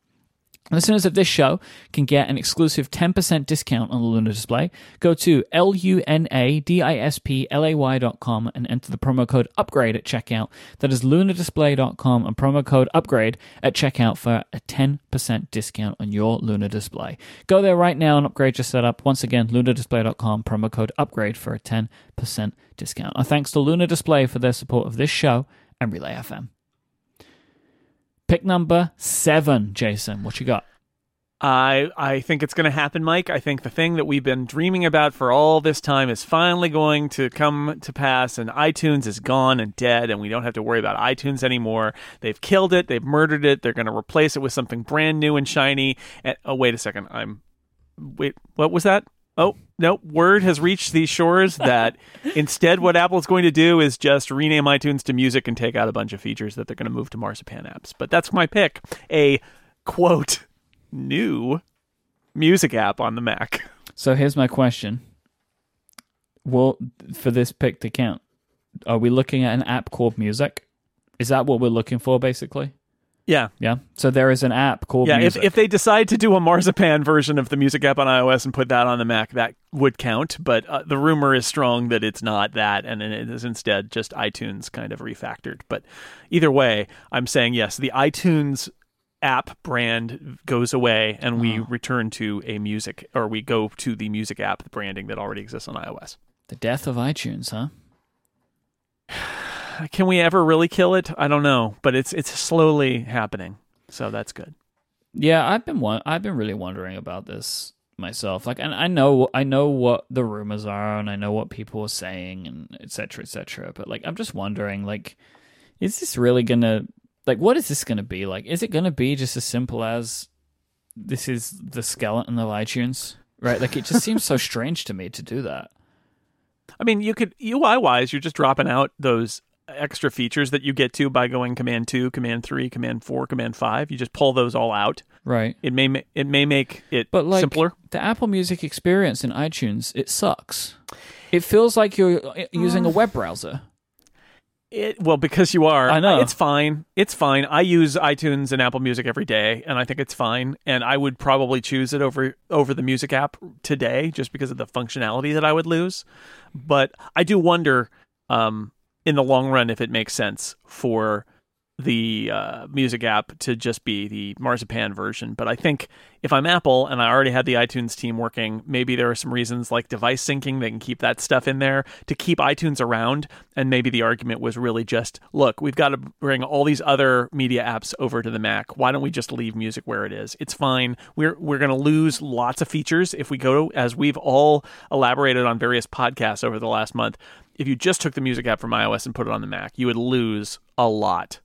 Listeners of this show can get an exclusive 10% discount on the Luna display. Go to L-U-N-A-D-I-S-P-L-A-Y.com and enter the promo code UPGRADE at checkout. That is lunadisplay.com and promo code UPGRADE at checkout for a 10% discount on your Luna display. Go there right now and upgrade your setup. Once again, lunadisplay.com, promo code UPGRADE for a 10% discount. Our thanks to Luna Display for their support of this show and Relay FM. Pick number seven, Jason. What you got? I I think it's going to happen, Myke. I think the thing that we've been dreaming about for all this time is finally going to come to pass, and iTunes is gone and dead, and we don't have to worry about iTunes anymore. They've killed it. They've murdered it. They're going to replace it with something brand new and shiny. And, oh, wait a second. I'm wait. What was that? Oh, no, word has reached these shores [laughs] that instead what Apple is going to do is just rename iTunes to music and take out a bunch of features that they're going to move to Marzipan apps. But that's my pick. A quote new music app on the Mac. So here's my question. Well, for this pick to count, are we looking at an app called Music? Is that what we're looking for basically? Yeah. Yeah. So there is an app called Yeah, if, if they decide to do a Marzipan version of the music app on iOS and put that on the Mac, that would count. But uh, the rumor is strong that it's not that, and it is instead just iTunes kind of refactored. But either way, I'm saying yes, the iTunes app brand goes away, and we Oh. return to a music, or we go to the music app branding that already exists on iOS. the death of iTunes, huh? Can we ever really kill it? I don't know, but it's it's slowly happening, so that's good. Yeah, I've been I've been really wondering about this myself. Like, and I know I know what the rumors are, and I know what people are saying, and etc. cetera, et cetera. But like, I'm just wondering, like, is this really gonna like what is this gonna be like? Is it gonna be just as simple as this is the skeleton of iTunes, right? Like, it just seems so [laughs] strange to me to do that. I mean, you could UI wise, you're just dropping out those extra features that you get to by going Command two, Command three, Command four, Command five. You just pull those all out. Right. It may ma- it may make it But like simpler. the Apple Music experience in iTunes, it sucks. It feels like you're uh, using a web browser. It well because you are. I know. it's fine. It's fine. I use iTunes and Apple Music every day, and I think it's fine. And I would probably choose it over over the music app today, just because of the functionality that I would lose. But I do wonder, um, in the long run, if it makes sense for the uh, music app to just be the marzipan version. But I think if I'm Apple and I already had the iTunes team working, maybe there are some reasons like device syncing they can keep that stuff in there to keep iTunes around. And maybe the argument was really just look, we've got to bring all these other media apps over to the Mac. Why don't we just leave music where it is? It's fine. We're we're going to lose lots of features if we go to as we've all elaborated on various podcasts over the last month. If you just took the music app from iOS and put it on the Mac, you would lose a lot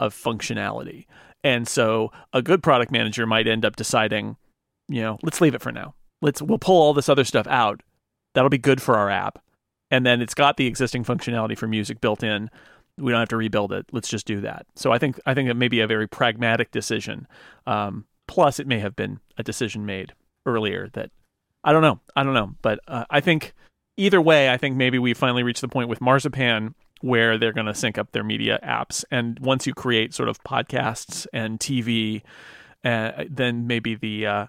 of functionality. And so a good product manager might end up deciding, you know, let's leave it for now. Let's we'll pull all this other stuff out. That'll be good for our app. And then it's got the existing functionality for music built in. We don't have to rebuild it. Let's just do that. So I think I think it may be a very pragmatic decision. Um, plus, it may have been a decision made earlier that I don't know. I don't know. But uh, I think either way, I think maybe we finally reached the point with Marzipan where they're going to sync up their media apps. And once you create sort of podcasts and TV, uh, then maybe the uh,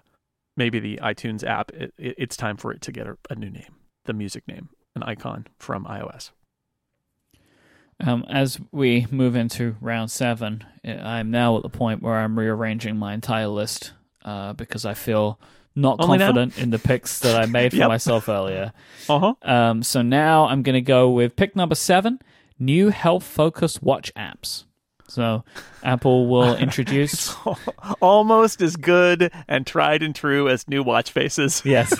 maybe the iTunes app, it, it, it's time for it to get a, a new name, the music name, an icon from iOS. Um, as we move into round seven, I'm now at the point where I'm rearranging my entire list uh, because I feel not Only now? confident in the picks that I made for [laughs] Yep. myself earlier. Uh huh. Um, so now I'm going to go with pick number seven new health focused watch apps. So Apple will [laughs] introduce. Almost as good and tried and true as new watch faces. Yes.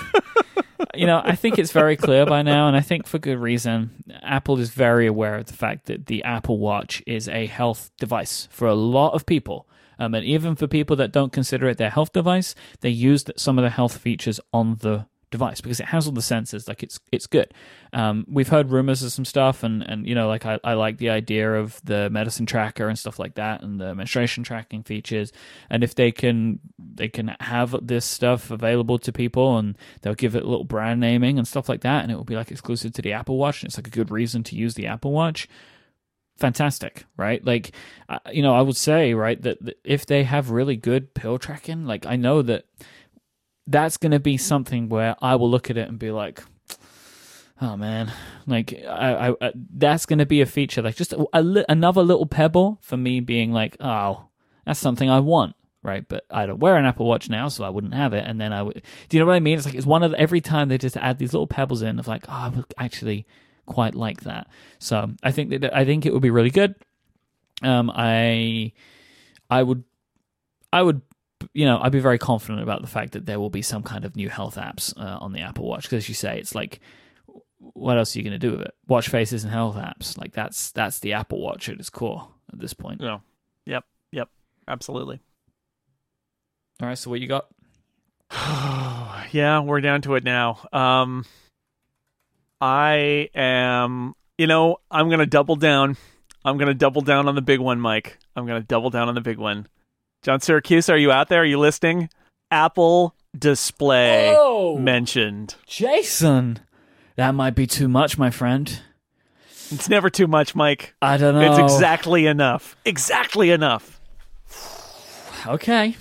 you know, I think it's very clear by now, and I think for good reason. Apple is very aware of the fact that the Apple Watch is a health device for a lot of people. Um, and even for people that don't consider it their health device, they use some of the health features on the device because it has all the sensors. Like it's it's good. Um, we've heard rumors of some stuff, and and you know, like I, I like the idea of the medicine tracker and stuff like that, and the menstruation tracking features. And if they can they can have this stuff available to people, and they'll give it a little brand naming and stuff like that, and it will be like exclusive to the Apple Watch. And it's like a good reason to use the Apple Watch fantastic, right? Like, uh, you know, I would say, right, that if they have really good pill tracking, like, I know that that's going to be something where I will look at it and be like, oh man, like, I, I, I that's going to be a feature, like, just a, a another little pebble for me being like, oh, that's something I want. Right, but I don't wear an Apple Watch now, so I wouldn't have it. And then I would. Do you know what I mean? It's like it's one of the, every time they just add these little pebbles in of like, oh, I would actually quite like that. So I think that I think it would be really good. Um, I I would I would you know I'd be very confident about the fact that there will be some kind of new health apps uh, on the Apple Watch because as you say it's like what else are you going to do with it? Watch faces and health apps like that's that's the Apple Watch at its core at this point. No. Yep. Yep. Absolutely. All right, so what you got? [sighs] yeah, we're down to it now. Um, I am, you know, I'm going to double down. I'm going to double down on the big one, Myke. I'm going to double down on the big one. John Siracusa, are you out there? Are you listening? Apple Display Oh! mentioned. Jason, that might be too much, my friend. It's never too much, Myke. I don't know. It's exactly enough. Exactly enough. okay.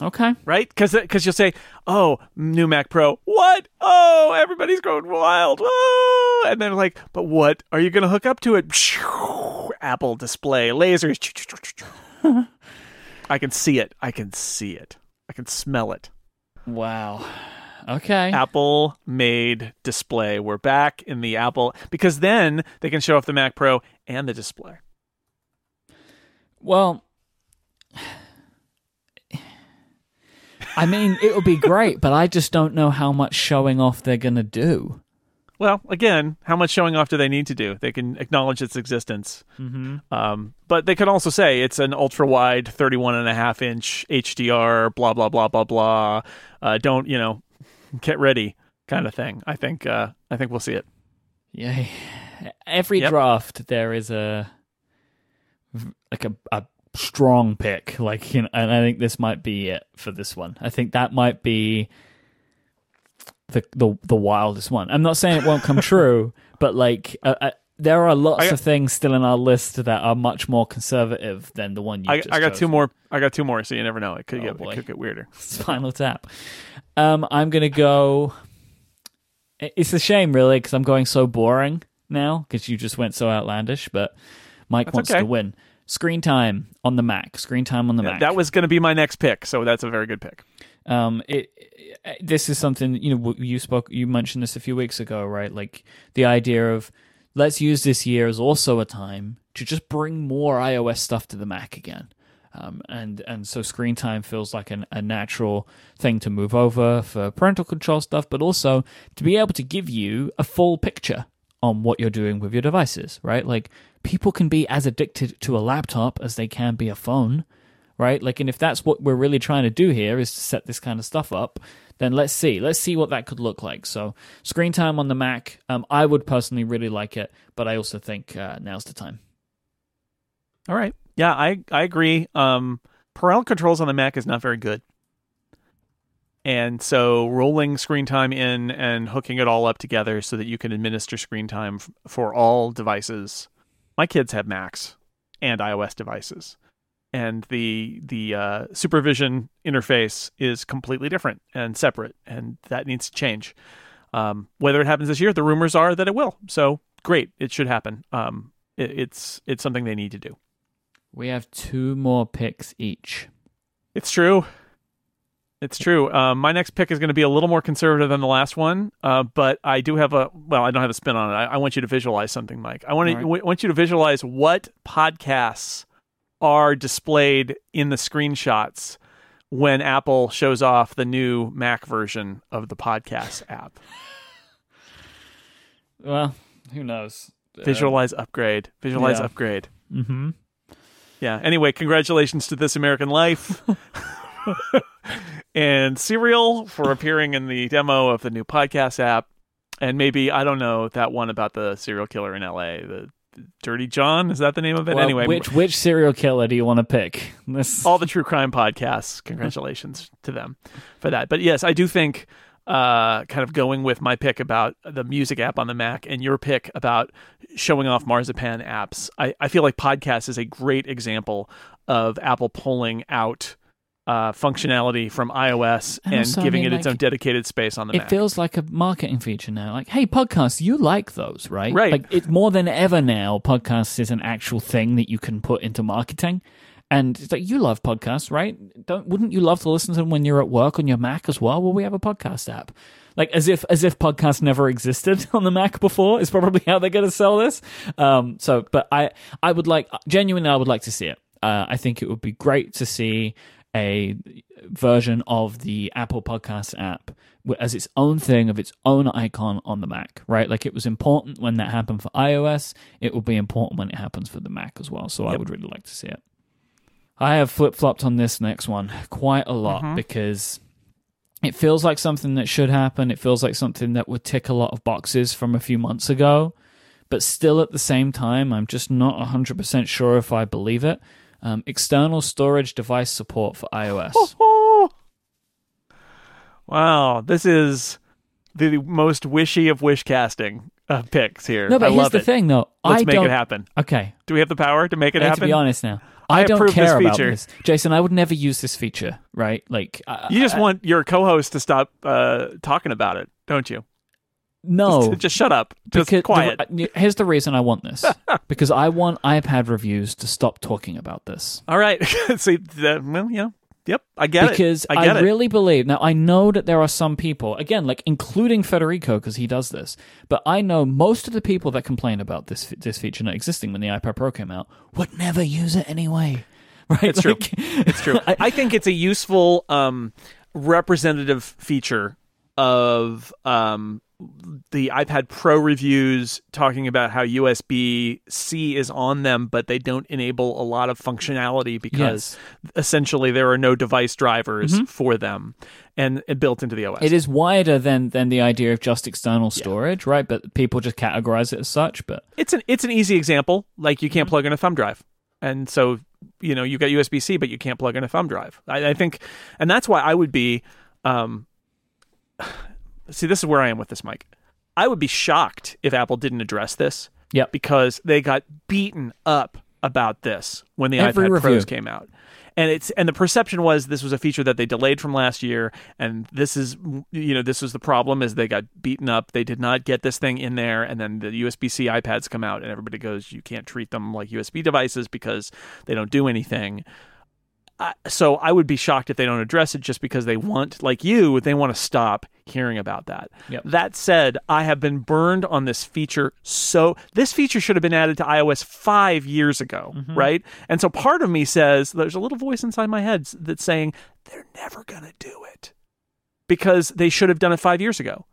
Okay. right? Because because you'll say, "Oh, new Mac Pro, what? Oh, everybody's going wild, oh!" and then like, "But what are you going to hook up to it?" [laughs] Apple Display lasers. [laughs] I can see it. I can see it. I can smell it. Wow. Okay. Apple made display. We're back in the Apple because then they can show off the Mac Pro and the display. Well, I mean, it would be great, but I just don't know how much showing off they're going to do. Well, again, how much showing off do they need to do? They can acknowledge its existence. Mm-hmm. Um, but they could also say it's an ultra wide 31 and a half inch HDR, blah, blah, blah, blah, blah. Uh, don't, you know, get ready kind of thing. I think, uh, I think we'll see it. Yeah. Every Yep. draft, there is a like a, a strong pick. Like, you know, and I think this might be it for this one. I think that might be the the the wildest one. I'm not saying it won't come true, [laughs] but like. Uh, uh, there are lots got- of things still in our list that are much more conservative than the one you I, just I got chose. two more. I got two more, so you never know. It could Oh, get, boy. it could get weirder. [laughs] Spinal Tap. Um, I'm gonna go. It's a shame, really, because I'm going so boring now because you just went so outlandish. But Myke That's wants okay. to win. Screen time on the Mac. Screen time on the Mac. That was going to be my next pick, so that's a very good pick. Um, it, it- this is something you know you spoke you mentioned this a few weeks ago, right? Like the idea of let's use this year as also a time to just bring more iOS stuff to the Mac again. Um, and and so screen time feels like an, a natural thing to move over for parental control stuff, but also to be able to give you a full picture on what you're doing with your devices, right? Like people can be as addicted to a laptop as they can be a phone, right? Like, and if that's what we're really trying to do here is to set this kind of stuff up, then let's see. Let's see what that could look like. So, screen time on the Mac, um, I would personally really like it, but I also think uh, now's the time. All right. Yeah, I I agree. Um, controls on the Mac is not very good, and so rolling screen time in and hooking it all up together so that you can administer screen time f- for all devices. My kids have Macs and iOS devices, and the the uh, supervision interface is completely different and separate, and that needs to change. Um, whether it happens this year, the rumors are that it will. So great, it should happen. Um, it, it's it's something they need to do. We have two more picks each. It's true. It's true. Um, my next pick is going to be a little more conservative than the last one, uh, but I do have a well. I don't have a spin on it. I, I want you to visualize something, Myke. I want to w- want you to visualize what podcasts are displayed in the screenshots when Apple shows off the new Mac version of the podcast [laughs] app. Well, who knows? Visualize upgrade. Visualize yeah. upgrade. Mm-hmm. Yeah. Anyway, congratulations to This American Life [laughs] and Serial for appearing in the demo of the new podcast app. And maybe, I don't know, that one about the serial killer in LA, the Dirty John. Is that the name of it? Well, anyway, which which serial killer do you want to pick? This all the true crime podcasts. Congratulations to them for that. But yes, I do think uh, kind of going with my pick about the music app on the Mac and your pick about showing off marzipan apps. I, I feel like podcast is a great example of Apple pulling out uh, functionality from iOS And and, also, I giving mean, it its like, own dedicated space on the Mac. it Mac. feels like a marketing feature now. Like, hey, podcasts, you like those, right? Right. Like, it's more than ever now. Podcasts is an actual thing that you can put into marketing, and it's like you love podcasts, right? Don't wouldn't you love to listen to them when you're at work on your Mac as well? Well, we have a podcast app. Like as if as if podcasts never existed [laughs] on the Mac before is probably how they're going to sell this. Um, so, but I I would like genuinely I would like to see it. Uh, I think it would be great to see a version of the Apple Podcast app as its own thing of its own icon on the Mac, right? Like it was important when that happened for iOS, it will be important when it happens for the Mac as well. So I would really like to see it. I have flip flopped on this next one quite a lot Mhm. because it feels like something that should happen. It feels like something that would tick a lot of boxes from a few months ago, but still at the same time, I'm just not 100% sure if I believe it. Um, external storage device support for iOS. [laughs] wow, this is the most wishy of wish casting uh, picks here. No, but I here's love the it. thing, though. Let's I make don't. it happen. Okay, Do we have the power to make it I happen? to be honest now. I I, don't approve this care about this, Jason. I would never use this feature, right? Like, I, You just I- want your co-host to stop uh, talking about it, don't you? No. Just, [laughs] just shut up. Just because quiet. the- here's the reason I want this [laughs] because I want iPad reviews to stop talking about this. All right. [laughs] See, that, well, yeah. Yep. I get because it. Because I get it. really believe now I know that there are some people again like including Federico because he does this but I know most of the people that complain about this this feature not existing when the iPad Pro came out would never use it anyway right It's true. It's true. I think it's a useful um, representative feature of um, the iPad Pro reviews talking about how USB C is on them, but they don't enable a lot of functionality because essentially there are no device drivers for them and, and built into the OS. Mm-hmm. It is wider than than the idea of just external storage, right? But people just categorize it as such. But it's an it's an easy example. Like you Mm-hmm. can't plug in a thumb drive, and so you know you got USB C, but you can't plug in a thumb drive. I, I think, and that's why I would be. Um, see, this is where I am with this, Myke. I would be shocked if Apple didn't address this. Yep. because they got beaten up about this when the Every iPad review. Pros came out. And it's and the perception was this was a feature that they delayed from last year, and this is you know this was the problem is they got beaten up. They did not get this thing in there, and then the USB C iPads come out, and everybody goes, you can't treat them like USB devices because they don't do anything. I, so I would be shocked if they don't address it just because they want, like you, they want to stop hearing about that. Yep. That said, I have been burned on this feature. So this feature should have been added to iOS five years ago, Mm-hmm. right? And so part of me says there's a little voice inside my head that's saying they're never going to do it because they should have done it five years ago.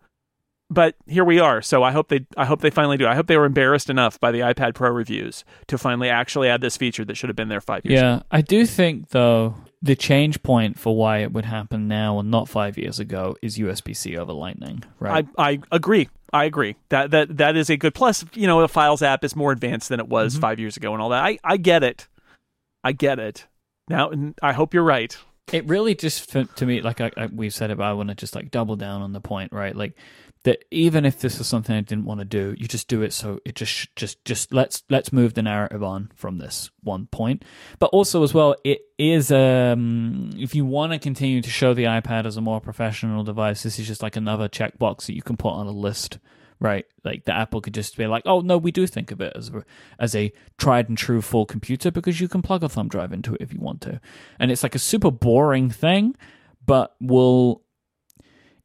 But here we are. So I hope they I hope they finally do. I hope they were embarrassed enough by the iPad Pro reviews to finally actually add this feature that should have been there five years ago. yeah, I do think though the change point for why it would happen now and not five years ago is USB C over Lightning, right? I, I agree. I agree. That that that is a good plus. You know, the Files app is more advanced than it was Mm-hmm. five years ago, and all that. I I get it. I get it. Now, and I hope you're right. it really just to me like I, I, we've said it but i want to just like double down on the point right like that even if this was something i didn't want to do you just do it so it just just just let's let's move the narrative on from this one point but also as well it is um if you want to continue to show the ipad as a more professional device this is just like another checkbox that you can put on a list right? Like the Apple could just be like, "Oh no, we do think of it as a, as a tried and true full computer because you can plug a thumb drive into it if you want to." And it's like a super boring thing, but will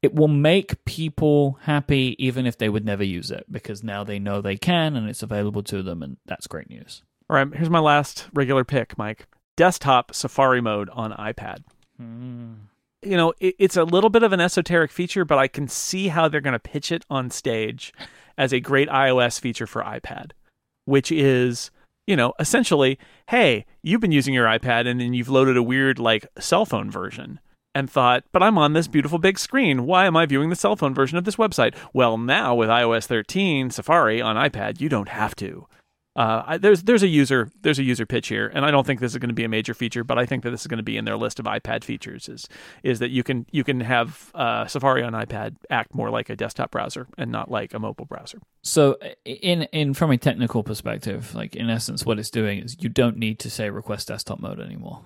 it will make people happy even if they would never use it because now they know they can and it's available to them and that's great news. All right, here's my last regular pick, Myke. Desktop Safari mode on iPad. Hmm. You know, it, it's a little bit of an esoteric feature, but I can see how they're going to pitch it on stage as a great iOS feature for iPad, which is, you know, essentially, hey, you've been using your iPad and then you've loaded a weird, like, cell phone version and thought, but I'm on this beautiful big screen. Why am I viewing the cell phone version of this website? Well, now with iOS 13 Safari on iPad, you don't have to. Uh, I, there's there's a user there's a user pitch here, and I don't think this is going to be a major feature, but I think that this is going to be in their list of iPad features. Is is that you can you can have uh, Safari on iPad act more like a desktop browser and not like a mobile browser. So, in in from a technical perspective, like in essence, what it's doing is you don't need to say request desktop mode anymore.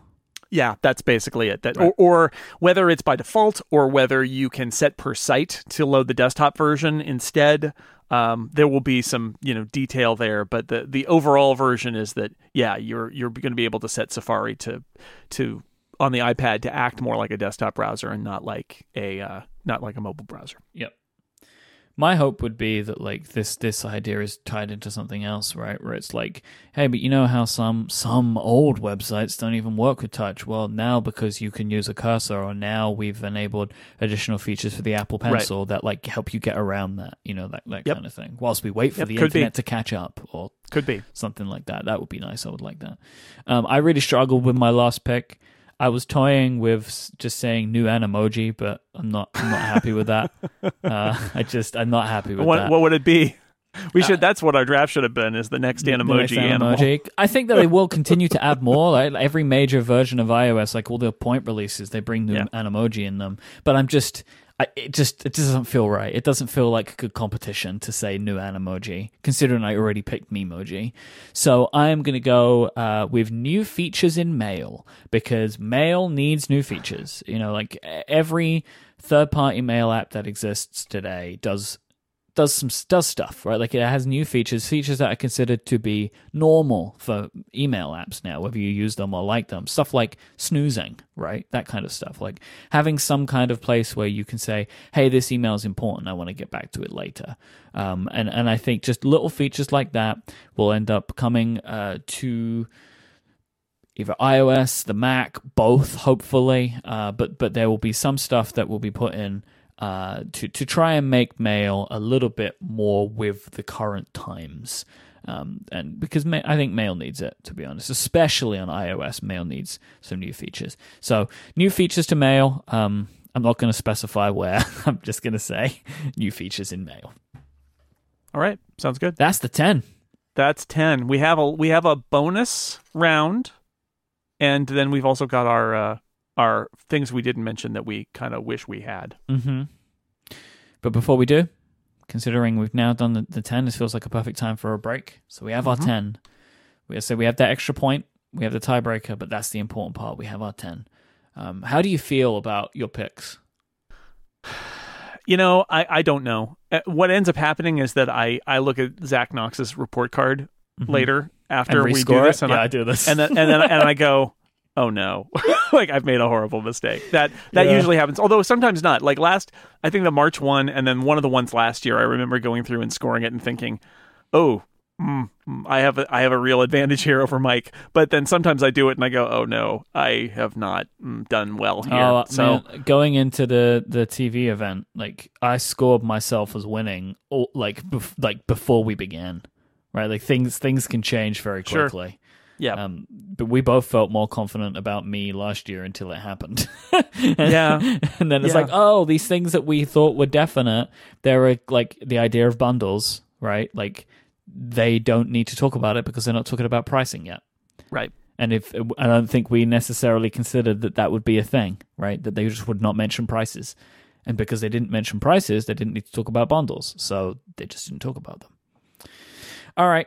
Yeah, that's basically it. That right. or, or, whether it's by default or whether you can set per site to load the desktop version instead. Um, there will be some you know detail there, but the the overall version is that yeah, you're you're going to be able to set Safari to to on the iPad to act more like a desktop browser and not like a uh, not like a mobile browser. Yep my hope would be that like this this idea is tied into something else right? Where it's like hey but you know how some some old websites don't even work with touch? Well now because you can use a cursor or now we've enabled additional features for the apple pencil right. that like help you get around that you know that, that yep. kind of thing whilst we wait for yep, the internet be. to catch up or could be. something like that. That would be nice. I would like that. Um, i really struggled with my last pick I was toying with just saying new Animoji, but I'm not. I'm not happy with that. [laughs] Uh, I just. I'm not happy with what, that. What would it be? We should. Uh, that's what our draft should have been. Is the next Animoji, the next Animoji. I think that they [laughs] will continue to add more. Like every major version of iOS, like all the point releases, they bring new yeah. Animoji in them. But I'm just. It just it doesn't feel right. It doesn't feel like a good competition to say new Animoji, considering I already picked Memoji. So I'm going to go uh, with new features in Mail because Mail needs new features. You know, like every third party mail app that exists today does does some does stuff right? Like it has new features features that are considered to be normal for email apps now whether you use them or like them. Stuff like snoozing right? That kind of stuff. Like having some kind of place where you can say hey this email is important. I want to get back to it later. Um, and and i think just little features like that will end up coming uh, to either iOS, the Mac, both hopefully. Uh, but but there will be some stuff that will be put in uh, to to try and make mail a little bit more with the current times. Um, and because ma- I think Mail needs it, to be honest, especially on iOS, Mail needs some new features. So new features to Mail. Um, I'm not going to specify where. [laughs] I'm just going to say new features in Mail. All right, sounds good. That's the ten. That's ten. We have a we have a bonus round, and then we've also got our uh, are things we didn't mention that we kind of wish we had. Mm-hmm. But before we do, considering we've now done the, the 10, this feels like a perfect time for a break. So we have mm-hmm. our 10. We, so we have that extra point, we have the tiebreaker, but that's the important part. We have our 10. Um, how do you feel about your picks? You know, I, I don't know. Uh, what ends up happening is that I, I look at Zach Knox's report card mm-hmm. later after we do this, and yeah, I, I do this, and then and then and I go, [laughs] oh no. [laughs] Like i've made a horrible mistake. That that yeah. usually happens although sometimes not. Like last i think the march one and then one of the ones last year i remember going through and scoring it and thinking oh mm, mm, i have a i have a real advantage here over Myke. But then sometimes i do it and i go oh no i have not mm, done well here. Oh, so man, going into the the tv event like i scored myself as winning like bef- like before we began right? Like things things can change very quickly. sure. Yeah. Um, but we both felt more confident about me last year until it happened. [laughs] and, yeah. And then it's yeah. like, oh, these things that we thought were definite, they're like the idea of bundles, right? Like they don't need to talk about it because they're not talking about pricing yet. Right. And if I don't think we necessarily considered that that would be a thing, right? That they just would not mention prices. And because they didn't mention prices, they didn't need to talk about bundles. So they just didn't talk about them. All right.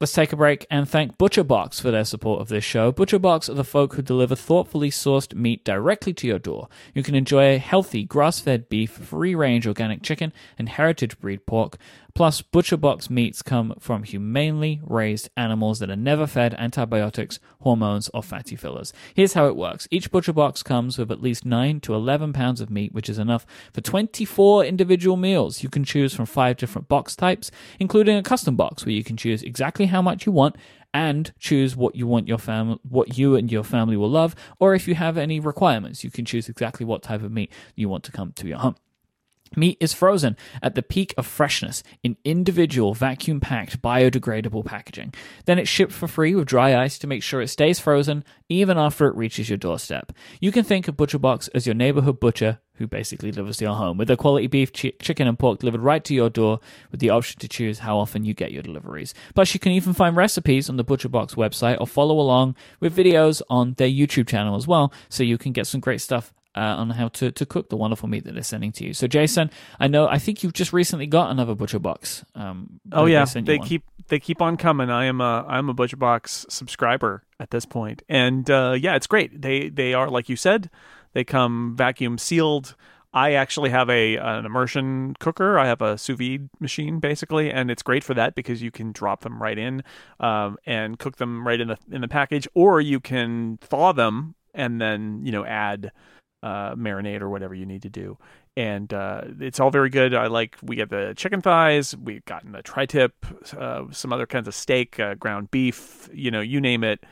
Let's take a break and thank ButcherBox for their support of this show. ButcherBox are the folk who deliver thoughtfully sourced meat directly to your door. You can enjoy healthy grass-fed beef, free-range organic chicken, and heritage breed pork, Plus, ButcherBox meats come from humanely raised animals that are never fed antibiotics, hormones, or fatty fillers. Here's how it works each ButcherBox comes with at least 9 to 11 pounds of meat, which is enough for 24 individual meals. You can choose from five different box types, including a custom box where you can choose exactly how much you want and choose what you want your family what you and your family will love or if you have any requirements you can choose exactly what type of meat you want to come to your home Meat is frozen at the peak of freshness in individual vacuum packed biodegradable packaging. Then it's shipped for free with dry ice to make sure it stays frozen even after it reaches your doorstep. You can think of ButcherBox as your neighborhood butcher who basically delivers to your home with their quality beef, chi- chicken, and pork delivered right to your door with the option to choose how often you get your deliveries. Plus, you can even find recipes on the ButcherBox website or follow along with videos on their YouTube channel as well, so you can get some great stuff uh, on how to, to cook the wonderful meat that they're sending to you. So, Jason, I know I think you've just recently got another butcher box. Um, Oh they- yeah, you they keep they keep on coming. I am a I'm a ButcherBox subscriber at this point, and uh, yeah, it's great. They they are like you said, they come vacuum sealed. I actually have a an immersion cooker. I have a sous vide machine basically, and it's great for that because you can drop them right in um, and cook them right in the in the package, or you can thaw them and then you know add uh, marinade or whatever you need to do. And uh, it's all very good. I like we get the chicken thighs, we've gotten the tri-tip, uh, some other kinds of steak, uh, ground beef, you know, you name it.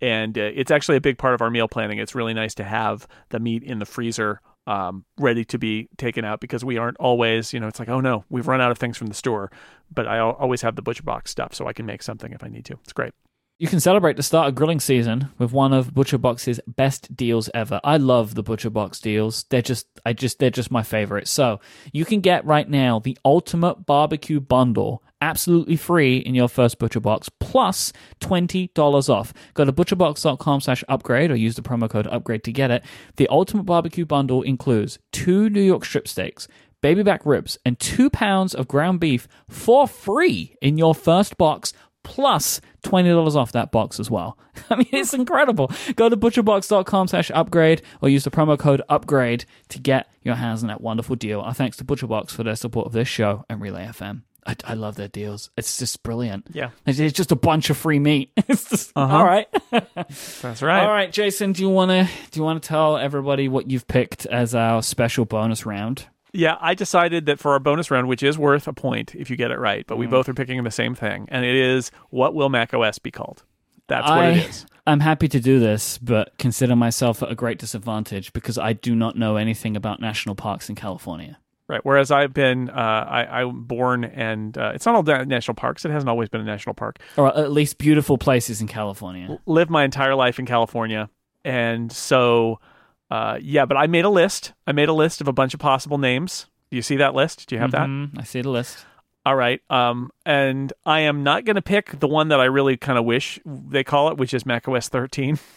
And uh, it's actually a big part of our meal planning. It's really nice to have the meat in the freezer um, ready to be taken out because we aren't always, you know, it's like, oh no, we've run out of things from the store. But I always have the butcher box stuff so I can make something if I need to. It's great. You can celebrate the start of grilling season with one of Butcher Box's best deals ever. I love the Butcher Box deals. They're just I just they're just my favorite. So, you can get right now the ultimate barbecue bundle absolutely free in your first Butcher Box plus $20 off. Go to butcherbox.com slash upgrade or use the promo code upgrade to get it. The ultimate barbecue bundle includes two New York strip steaks, baby back ribs, and two pounds of ground beef for free in your first box plus $20 off that box as well. [laughs] I mean, it's incredible. Go to butcherbox.com slash upgrade or use the promo code upgrade to get your hands on that wonderful deal. Our thanks to ButcherBox for their support of this show and Relay FM. I, I love their deals. It's just brilliant. Yeah. It's, it's just a bunch of free meat. [laughs] It's just, Uh-huh. all right. [laughs] That's right. All right, Jason, do you want to do you want to tell everybody what you've picked as our special bonus round? Yeah, I decided that for our bonus round, which is worth a point if you get it right, but we both are picking the same thing, and it is what will Mac OS be called? That's what I, it is. I'm happy to do this, but consider myself at a great disadvantage because I do not know anything about national parks in California. Right. Whereas I've been, uh, I, I'm born, and uh, it's not all national parks. It hasn't always been a national park. Or at least beautiful places in California. Lived my entire life in California, and so, uh, yeah. But I made a list. I made a list of a bunch of possible names. Do you see that list? Do you have that? Mhm, I see the list. All right. Um, and I am not going to pick the one that I really kind of wish they call it, which is macOS 13. [laughs]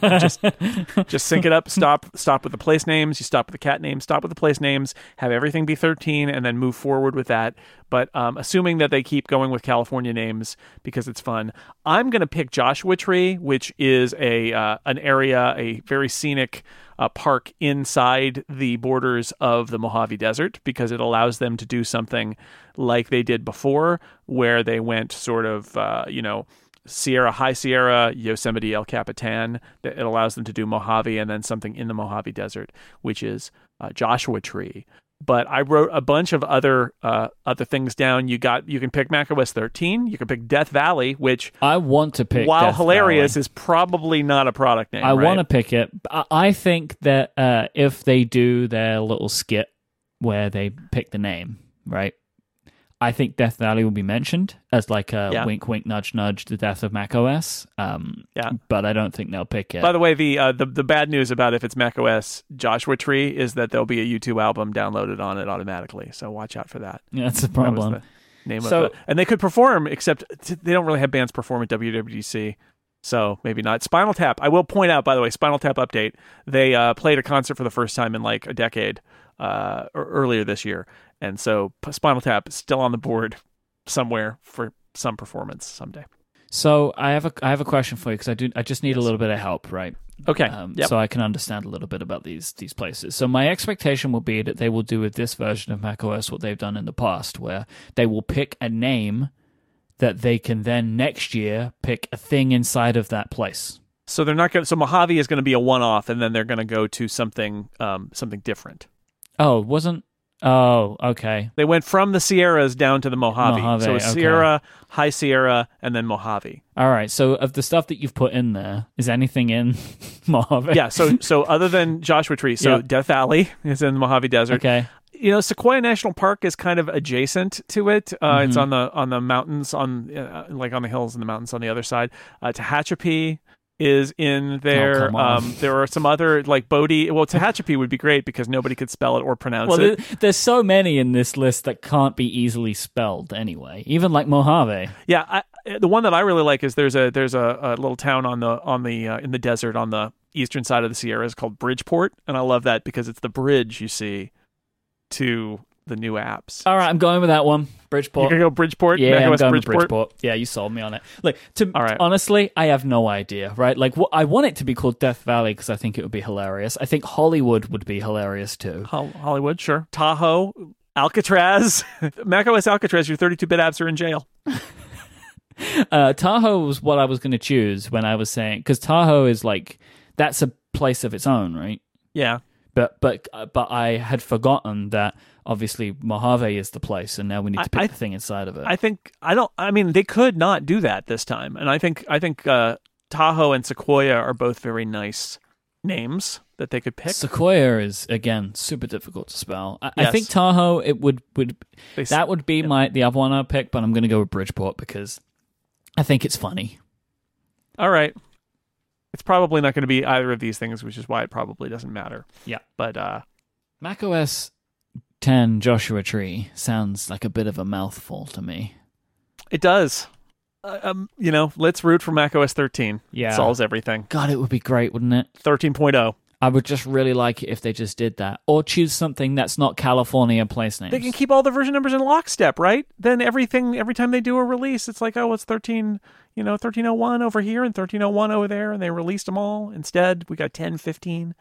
just, [laughs] just sync it up. Stop, stop with the place names. You stop with the cat names. Stop with the place names. Have everything be 13, and then move forward with that. But um, assuming that they keep going with California names because it's fun, I'm going to pick Joshua Tree, which is a uh, an area, a very scenic uh, park inside the borders of the Mojave Desert because it allows them to do something like they did before, where they went sort of, uh, you know, Sierra, High Sierra, Yosemite, El Capitan. It allows them to do Mojave and then something in the Mojave Desert, which is uh, Joshua Tree. But I wrote a bunch of other uh, other things down. You got you can pick macOS 13. You can pick Death Valley, which I want to pick. while Death hilarious Valley. is probably not a product name. I right? want to pick it. I- think that uh, if they do their little skit where they pick the name, right? I think Death Valley will be mentioned as like a Yeah. wink, wink, nudge, nudge, the death of macOS. Um, Yeah. but I don't think they'll pick it. By the way, the uh, the the bad news about if it's macOS Joshua Tree is that there'll be a U2 album downloaded on it automatically. So watch out for that. Yeah, that's a That problem. the name So- of it. And they could perform, except they don't really have bands perform at WWDC. So maybe not. Spinal Tap. I will point out, by the way, Spinal Tap update. They uh, played a concert for the first time in like a decade uh, earlier this year, and so Spinal Tap is still on the board somewhere for some performance someday. So I have a I have a question for you because I do I just need a little bit of help, right? Okay. Um, yep. So I can understand a little bit about these these places. So my expectation will be that they will do with this version of macOS what they've done in the past, where they will pick a name that they can then next year pick a thing inside of that place. So they're not going. So Mojave is going to be a one-off, and then they're going to go to something, um, something different. Oh, wasn't? Oh, okay. They went from the Sierras down to the Mojave. Mojave, so it's okay. Sierra, High Sierra, and then Mojave. All right. So of the stuff that you've put in there, is anything in [laughs] Mojave? Yeah. So so other than Joshua Tree, so Yeah. Death Valley [laughs] is in the Mojave Desert. Okay. You know, Sequoia National Park is kind of adjacent to it. Uh, It's Mhm. on the on the mountains on uh, like on the hills and the mountains on the other side. Uh, Tehachapi is in there. Oh, um, there are some other like Bodie. Well, Tehachapi would be great because nobody could spell it or pronounce Well, it. there, there's so many in this list that can't be easily spelled anyway. Even like Mojave. Yeah, I, the one that I really like is there's a there's a, a little town on the on the uh, in the desert on the eastern side of the Sierras called Bridgeport, and I love that because it's the bridge you see to the new apps. All right, I'm going with that one. Bridgeport. You're gonna go Bridgeport, Yeah, I'm going Bridgeport. Bridgeport. Yeah, you sold me on it. Look, to All right. honestly, I have no idea. Right? Like, what I want it to be called Death Valley because I think it would be hilarious. I think Hollywood would be hilarious too. Hol- Hollywood, sure. Tahoe, Alcatraz, [laughs] macOS Alcatraz. Your 32-bit apps are in jail. [laughs] Uh, Tahoe was what I was going to choose when I was saying because Tahoe is like that's a place of its own, right? Yeah, But but uh, but I had forgotten that obviously Mojave is the place, and now we need to pick I- the thing inside of it. I think I don't. I mean, they could not do that this time, and I think I think uh, Tahoe and Sequoia are both very nice names that they could pick. Sequoia is again super difficult to spell. I, I think Tahoe it would would They that would be my the other one I'd pick, but I'm going to go with Bridgeport because I think it's funny. All right. It's probably not going to be either of these things, which is why it probably doesn't matter. Yeah. But uh macOS 10 Joshua Tree sounds like a bit of a mouthful to me. it does. Uh, um, you know, let's root for Mac OS 13. Yeah. Solves everything. God, it would be great, wouldn't it? 13.0. I would just really like it if they just did that, or choose something that's not California place names. They can keep all the version numbers in lockstep, right? Then everything every time they do a release, it's like, oh, it's 13, you know, 1301 over here and 1301 over there and they released them all. Instead, we got 10, 15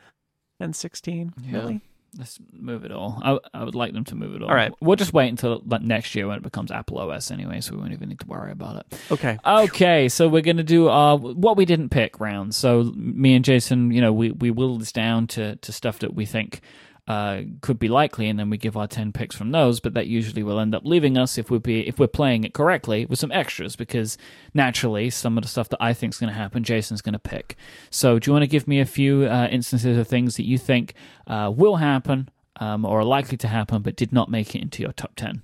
and 16. Yeah. Really? Let's move it all. I, I would like them to move it all. All right. We'll just wait until like, next year when it becomes Apple OS anyway, so we won't even need to worry about it. Okay. Okay, so we're going to do our what we didn't pick round. So me and Jason, you know, we we whittle this down to to stuff that we think uh, could be likely, and then we give our ten picks from those. But that usually will end up leaving us if we be if we're playing it correctly with some extras, because naturally some of the stuff that I think is going to happen, Jason's going to pick. So do you want to give me a few uh, instances of things that you think uh, will happen um, or are likely to happen, but did not make it into your top ten?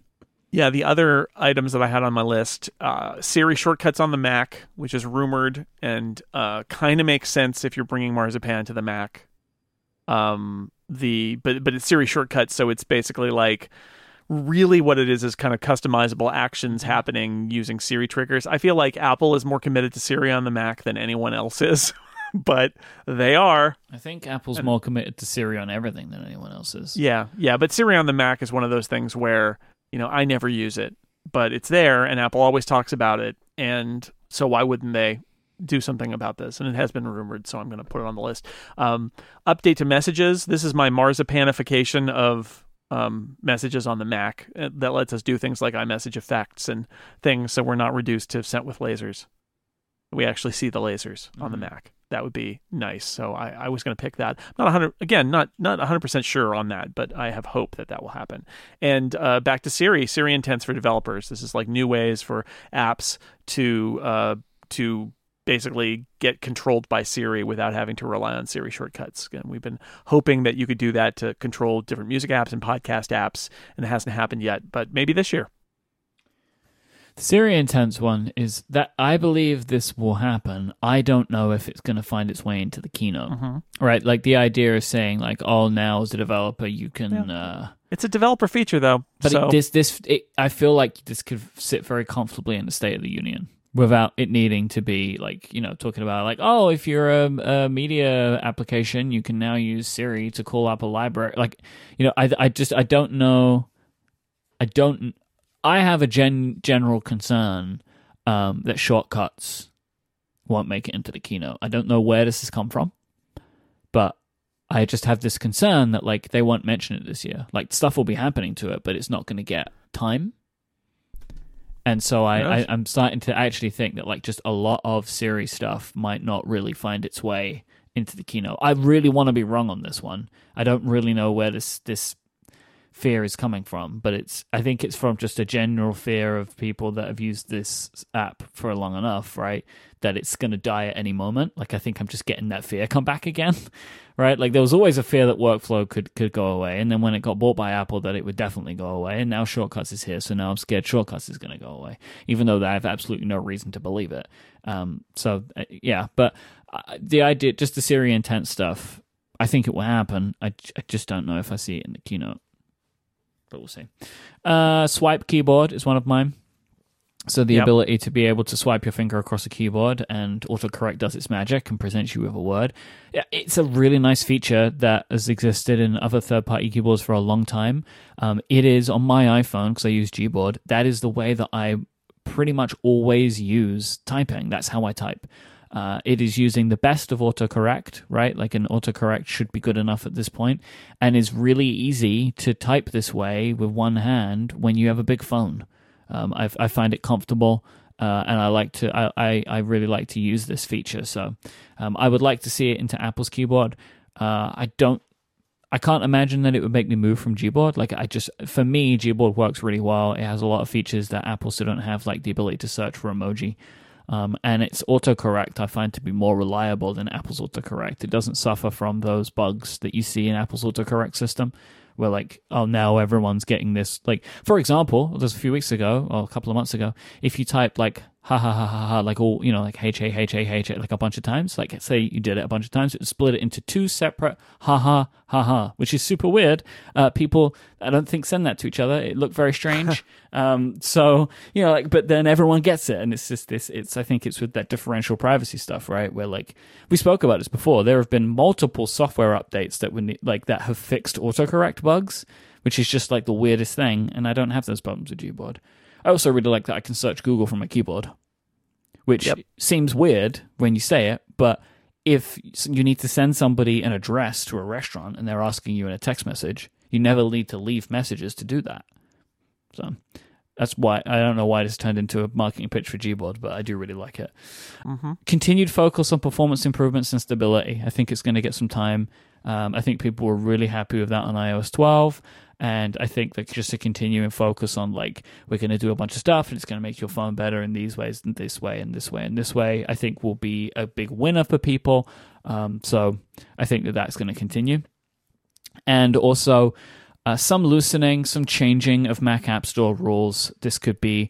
Yeah, the other items that I had on my list, uh, Siri shortcuts on the Mac, which is rumored and uh, kind of makes sense if you're bringing Marzipan to the Mac. Um, the but but it's Siri shortcuts, so it's basically like really what it is is kind of customizable actions happening using Siri triggers. I feel like Apple is more committed to Siri on the Mac than anyone else is, [laughs] but they are. I think Apple's more committed to Siri on everything than anyone else is. Yeah, yeah, but Siri on the Mac is one of those things where, you know, I never use it, but it's there and Apple always talks about it. And so why wouldn't they do something about this? And it has been rumored, so I'm going to put it on the list. Um, update to messages. This is my Marzipanification of um, messages on the Mac uh, that lets us do things like iMessage effects and things so we're not reduced to sent with lasers. We actually see the lasers on the Mhm. Mac. That would be nice. So I, I was going to pick that. Not 100 again, not not 100% sure on that, but I have hope that that will happen. And uh, back to Siri, Siri Intents for developers. This is like new ways for apps to uh, to basically get controlled by Siri without having to rely on Siri shortcuts. And we've been hoping that you could do that to control different music apps and podcast apps, and it hasn't happened yet. But maybe this year. The Siri Intents one is that I believe this will happen. I don't know if it's going to find its way into the keynote. Mm-hmm. Right? Like the idea of saying like, "Oh, now as a developer, you can." Uh, It's a developer feature, though. but so it, this, this, it, I feel like this could sit very comfortably in the State of the Union without it needing to be like, you know, talking about like, oh, if you're a, a media application, you can now use Siri to call up a library. Like, you know, I, I just, I don't know. I don't. I have a gen, general concern um, that shortcuts won't make it into the keynote. I don't know where this has come from, but I just have this concern that like they won't mention it this year. Like stuff will be happening to it, but it's not going to get time. And so I, I I'm starting to actually think that like just a lot of Siri stuff might not really find its way into the keynote. I really want to be wrong on this one. I don't really know where this this fear is coming from, but it's I think it's from just a general fear of people that have used this app for long enough, right? That it's going to die at any moment. Like I think I'm just getting that fear come back again, [laughs] right? Like there was always a fear that workflow could could go away, and then when it got bought by Apple, that it would definitely go away, and now shortcuts is here, so now I'm scared shortcuts is going to go away, even though I have absolutely no reason to believe it. Um, so uh, yeah, but uh, the idea, just the Siri intent stuff, I think it will happen. I, I just don't know if I see it in the keynote but we'll see. Uh, swipe keyboard is one of mine. So the Yep. ability to be able to swipe your finger across a keyboard and autocorrect does its magic and presents you with a word. It's a really nice feature that has existed in other third-party keyboards for a long time. Um, it is on my iPhone because I use Gboard. That is the way that I pretty much always use typing. That's how I type. Uh, it is using the best of autocorrect, right? Like an autocorrect should be good enough at this point, and is really easy to type this way with one hand when you have a big phone. Um, I, I find it comfortable, uh, and I like to. I, I, I really like to use this feature. So um, I would like to see it into Apple's keyboard. Uh, I don't. I can't imagine that it would make me move from Gboard. Like I just, for me, Gboard works really well. It has a lot of features that Apple still don't have, like the ability to search for emoji. Um, and its autocorrect I find to be more reliable than Apple's autocorrect. It doesn't suffer from those bugs that you see in Apple's autocorrect system, where like, oh, now everyone's getting this. Like, for example, just a few weeks ago or a couple of months ago, if you type like ha ha ha ha ha, like all you know, like h a h a h a, like a bunch of times, like say you did it a bunch of times, it would split it into two separate ha ha ha ha, which is super weird. Uh, people, I don't think send that to each other. It looked very strange. [laughs] um, so you know, like, but then everyone gets it, and it's just this. It's I think it's with that differential privacy stuff, right? Where like we spoke about this before. There have been multiple software updates that would like that have fixed autocorrect bugs, which is just like the weirdest thing. And I don't have those problems with Gboard. I also really like that I can search Google from my keyboard, which Yep. seems weird when you say it, but if you need to send somebody an address to a restaurant and they're asking you in a text message, you never need to leave messages to do that. So that's why I don't know why this turned into a marketing pitch for Gboard, but I do really like it. Mm-hmm. Continued focus on performance improvements and stability. I think it's going to get some time. Um, I think people were really happy with that on iOS 12. And I think that just to continue and focus on like we're going to do a bunch of stuff and it's going to make your phone better in these ways and this way and this way and this way, I think will be a big winner for people. Um, so I think that that's going to continue. And also uh, some loosening, some changing of Mac App Store rules. This could be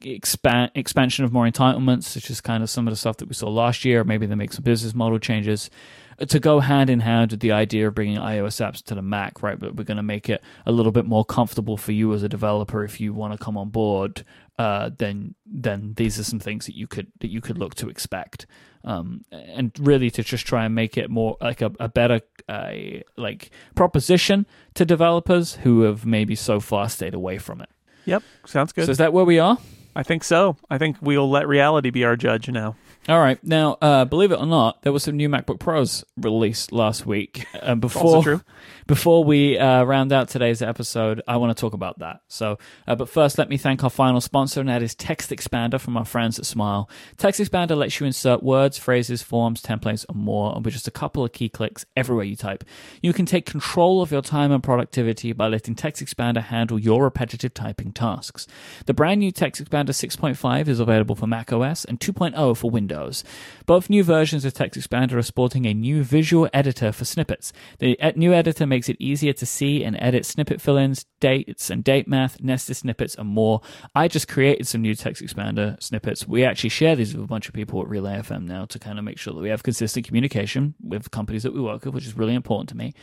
expand, expansion of more entitlements, which is kind of some of the stuff that we saw last year. Maybe they make some business model changes uh, to go hand in hand with the idea of bringing iOS apps to the Mac, right? But we're going to make it a little bit more comfortable for you as a developer if you want to come on board. Uh, then, then these are some things that you could that you could look to expect, um, and really to just try and make it more like a, a better uh, like proposition to developers who have maybe so far stayed away from it. Yep, sounds good. So is that where we are? I think so. I think we'll let reality be our judge now. All right. Now, uh, believe it or not, there was some new MacBook Pros released last week. [laughs] And before before we uh, round out today's episode, I want to talk about that. So, uh, but first, let me thank our final sponsor, and that is Text Expander from our friends at Smile. Text Expander lets you insert words, phrases, forms, templates, and more with just a couple of key clicks everywhere you type. You can take control of your time and productivity by letting Text Expander handle your repetitive typing tasks. The brand new Text Expander 6.5 is available for macOS and 2.0 for Windows. Both new versions of Text Expander are sporting a new visual editor for snippets. The new editor makes it easier to see and edit snippet fill-ins, dates and date math, nested snippets, and more. I just created some new Text Expander snippets. We actually share these with a bunch of people at Relay FM now to kind of make sure that we have consistent communication with companies that we work with, which is really important to me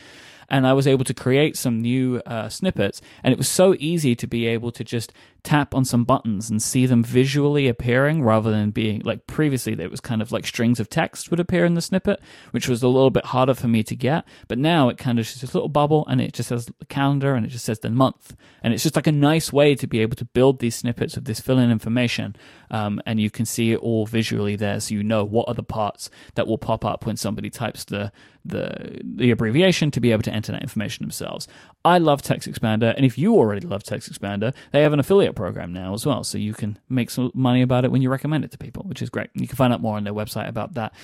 and I was able to create some new uh, snippets. And it was so easy to be able to just tap on some buttons and see them visually appearing rather than being like previously it was kind of like strings of text would appear in the snippet, which was a little bit harder for me to get. But now it kind of just this little bubble and it just says the calendar and it just says the month. And it's just like a nice way to be able to build these snippets of this fill in information. Um, and you can see it all visually there so you know what are the parts that will pop up when somebody types the the the abbreviation to be able to enter that information themselves. I love Text Expander, and if you already love Text Expander, they have an affiliate program now as well, so you can make some money about it when you recommend it to people, which is great. You can find out more on their website about that.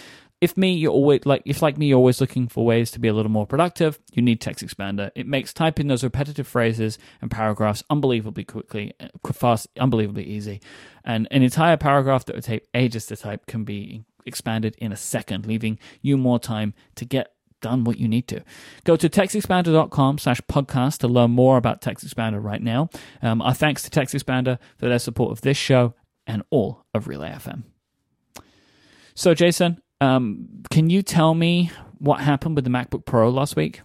If me, you're always like if like me, you're always looking for ways to be a little more productive. You need Text Expander. It makes typing those repetitive phrases and paragraphs unbelievably quickly, uh, fast, unbelievably easy, and an entire paragraph that would take ages to type can be expanded in a second, leaving you more time to get done what you need to. Go to textexpander.com slash podcast to learn more about Text Expander right now. Um, our thanks to Text Expander for their support of this show and all of Relay FM. So, Jason, um, can you tell me what happened with the MacBook Pro last week?